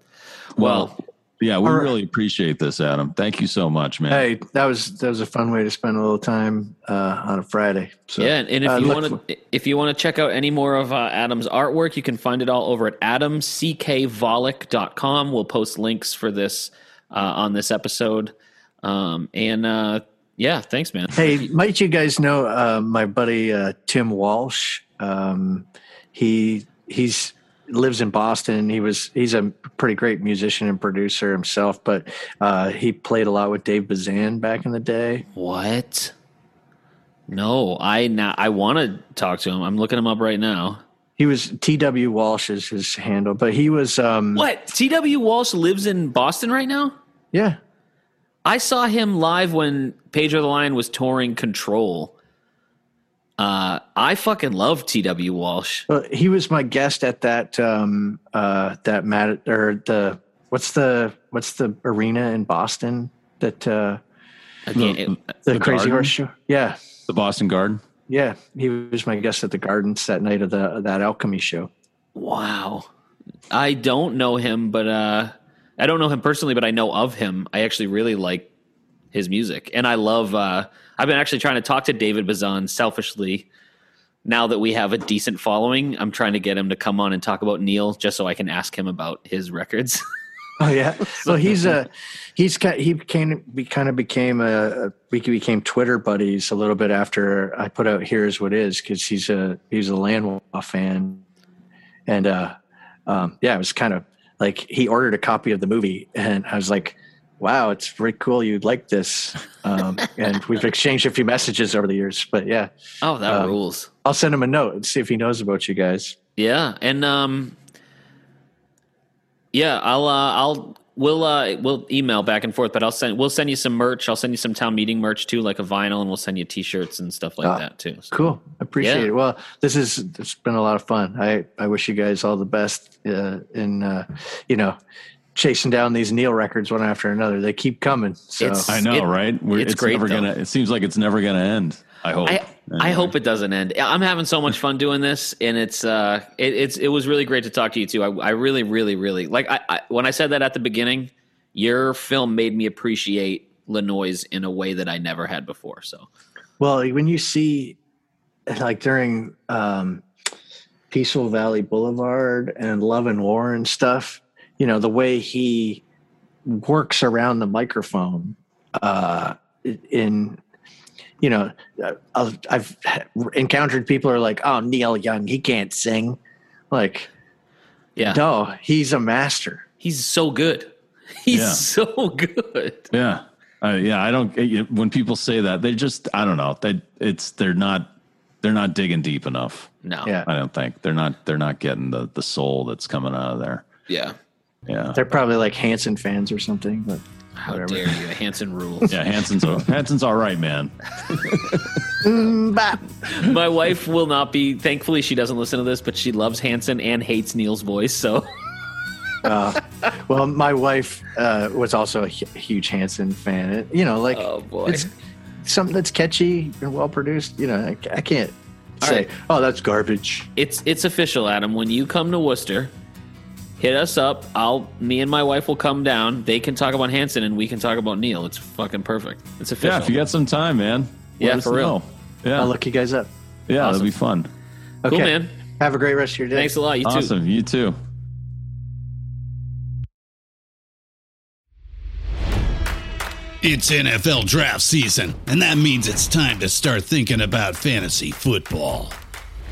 well, well yeah, we really appreciate this, Adam. Thank you so much, man. Hey, that was that was a fun way to spend a little time uh, on a Friday. So, yeah, and if uh, you want to if you want to check out any more of uh, Adam's artwork, you can find it all over at adamckvollick.com. We'll post links for this uh, on this episode. Um, and uh, yeah, thanks, man. Hey, might you guys know uh, my buddy Tim Walsh? Um, he he's lives in Boston. He was he's a pretty great musician and producer himself, but uh, he played a lot with Dave Bazan back in the day. What? No, I now I want to talk to him. I'm looking him up right now. He was T.W. Walsh is his handle, but he was um, what? T.W. Walsh lives in Boston right now. Yeah, I saw him live when Pedro the Lion was touring Control uh, I fucking love T.W. Walsh. Well, he was my guest at that um, uh, that mat or the what's the what's the arena in Boston that uh, Again, the, it, the, the, Crazy Garden? Horse Show? Yeah, the Boston Garden. Yeah, he was my guest at the Gardens that night of the that Alchemy show. Wow, I don't know him, but uh, I don't know him personally, but I know of him. I actually really like his music, and I love. Uh, I've been actually trying to talk to David Bazan selfishly. Now that we have a decent following, I'm trying to get him to come on and talk about Neil, just so I can ask him about his records. oh yeah, well he's a he's he became we kind of became a we became Twitter buddies a little bit after I put out "Here's What Is" because he's a he's a Lanois fan, and uh, um, yeah, it was kind of like he ordered a copy of the movie, and I was like wow, it's very cool you'd like this. Um, and we've exchanged a few messages over the years, but yeah. Oh, that um, rules. I'll send him a note and see if he knows about you guys. Yeah. And, um, yeah, I'll, uh, I'll, we'll, uh, we'll email back and forth, but I'll send, we'll send you some merch. I'll send you some town meeting merch too, like a vinyl, and we'll send you t-shirts and stuff like ah, that too. So, cool. Appreciate yeah. it. Well, this is, it's been a lot of fun. I, I wish you guys all the best, uh, in, uh, you know, chasing down these Neil records one after another. They keep coming. So it's, I know, it, right? We're, it's, it's great. Never gonna. It seems like it's never gonna end. I hope. I, anyway. I, hope it doesn't end. I'm having so much fun doing this, and it's uh, it, it's it was really great to talk to you too. I, I really, really, really like. I, I when I said that at the beginning, your film made me appreciate Lanois in a way that I never had before. So, well, when you see, like during um, Peaceful Valley Boulevard and Love and War and stuff you know the way he works around the microphone uh, in you know uh, I've encountered people are like oh Neil Young he can't sing. Like yeah. no he's a master. He's so good. He's yeah. so good. Yeah. Uh, yeah I don't when people say that they just I don't know they it's they're not they're not digging deep enough. No. Yeah. I don't think. They're not they're not getting the the soul that's coming out of there. Yeah yeah, they're probably like Hanson fans or something. But how whatever. dare you? Hanson rules. yeah, Hanson's Hanson's all right, man. My wife will not be. Thankfully, she doesn't listen to this, but she loves Hanson and hates Neil's voice. So. uh, well, my wife uh, was also a huge Hanson fan. It, you know, like oh boy. It's, something that's catchy and well produced. You know, I, I can't All say, right. "Oh, that's garbage." It's it's official, Adam. When you come to Worcester, hit us up. I'll me and my wife will come down. They can talk about Hanson and we can talk about Neil. It's fucking perfect. It's official. Yeah, if you got some time, man. Yeah, for real. know. Yeah, I'll look you guys up. yeah, Awesome. that'll be fun. Okay, Cool, man. Have a great rest of your day. Thanks a lot. You too. Awesome. You too. It's NFL draft season, and that means it's time to start thinking about fantasy football.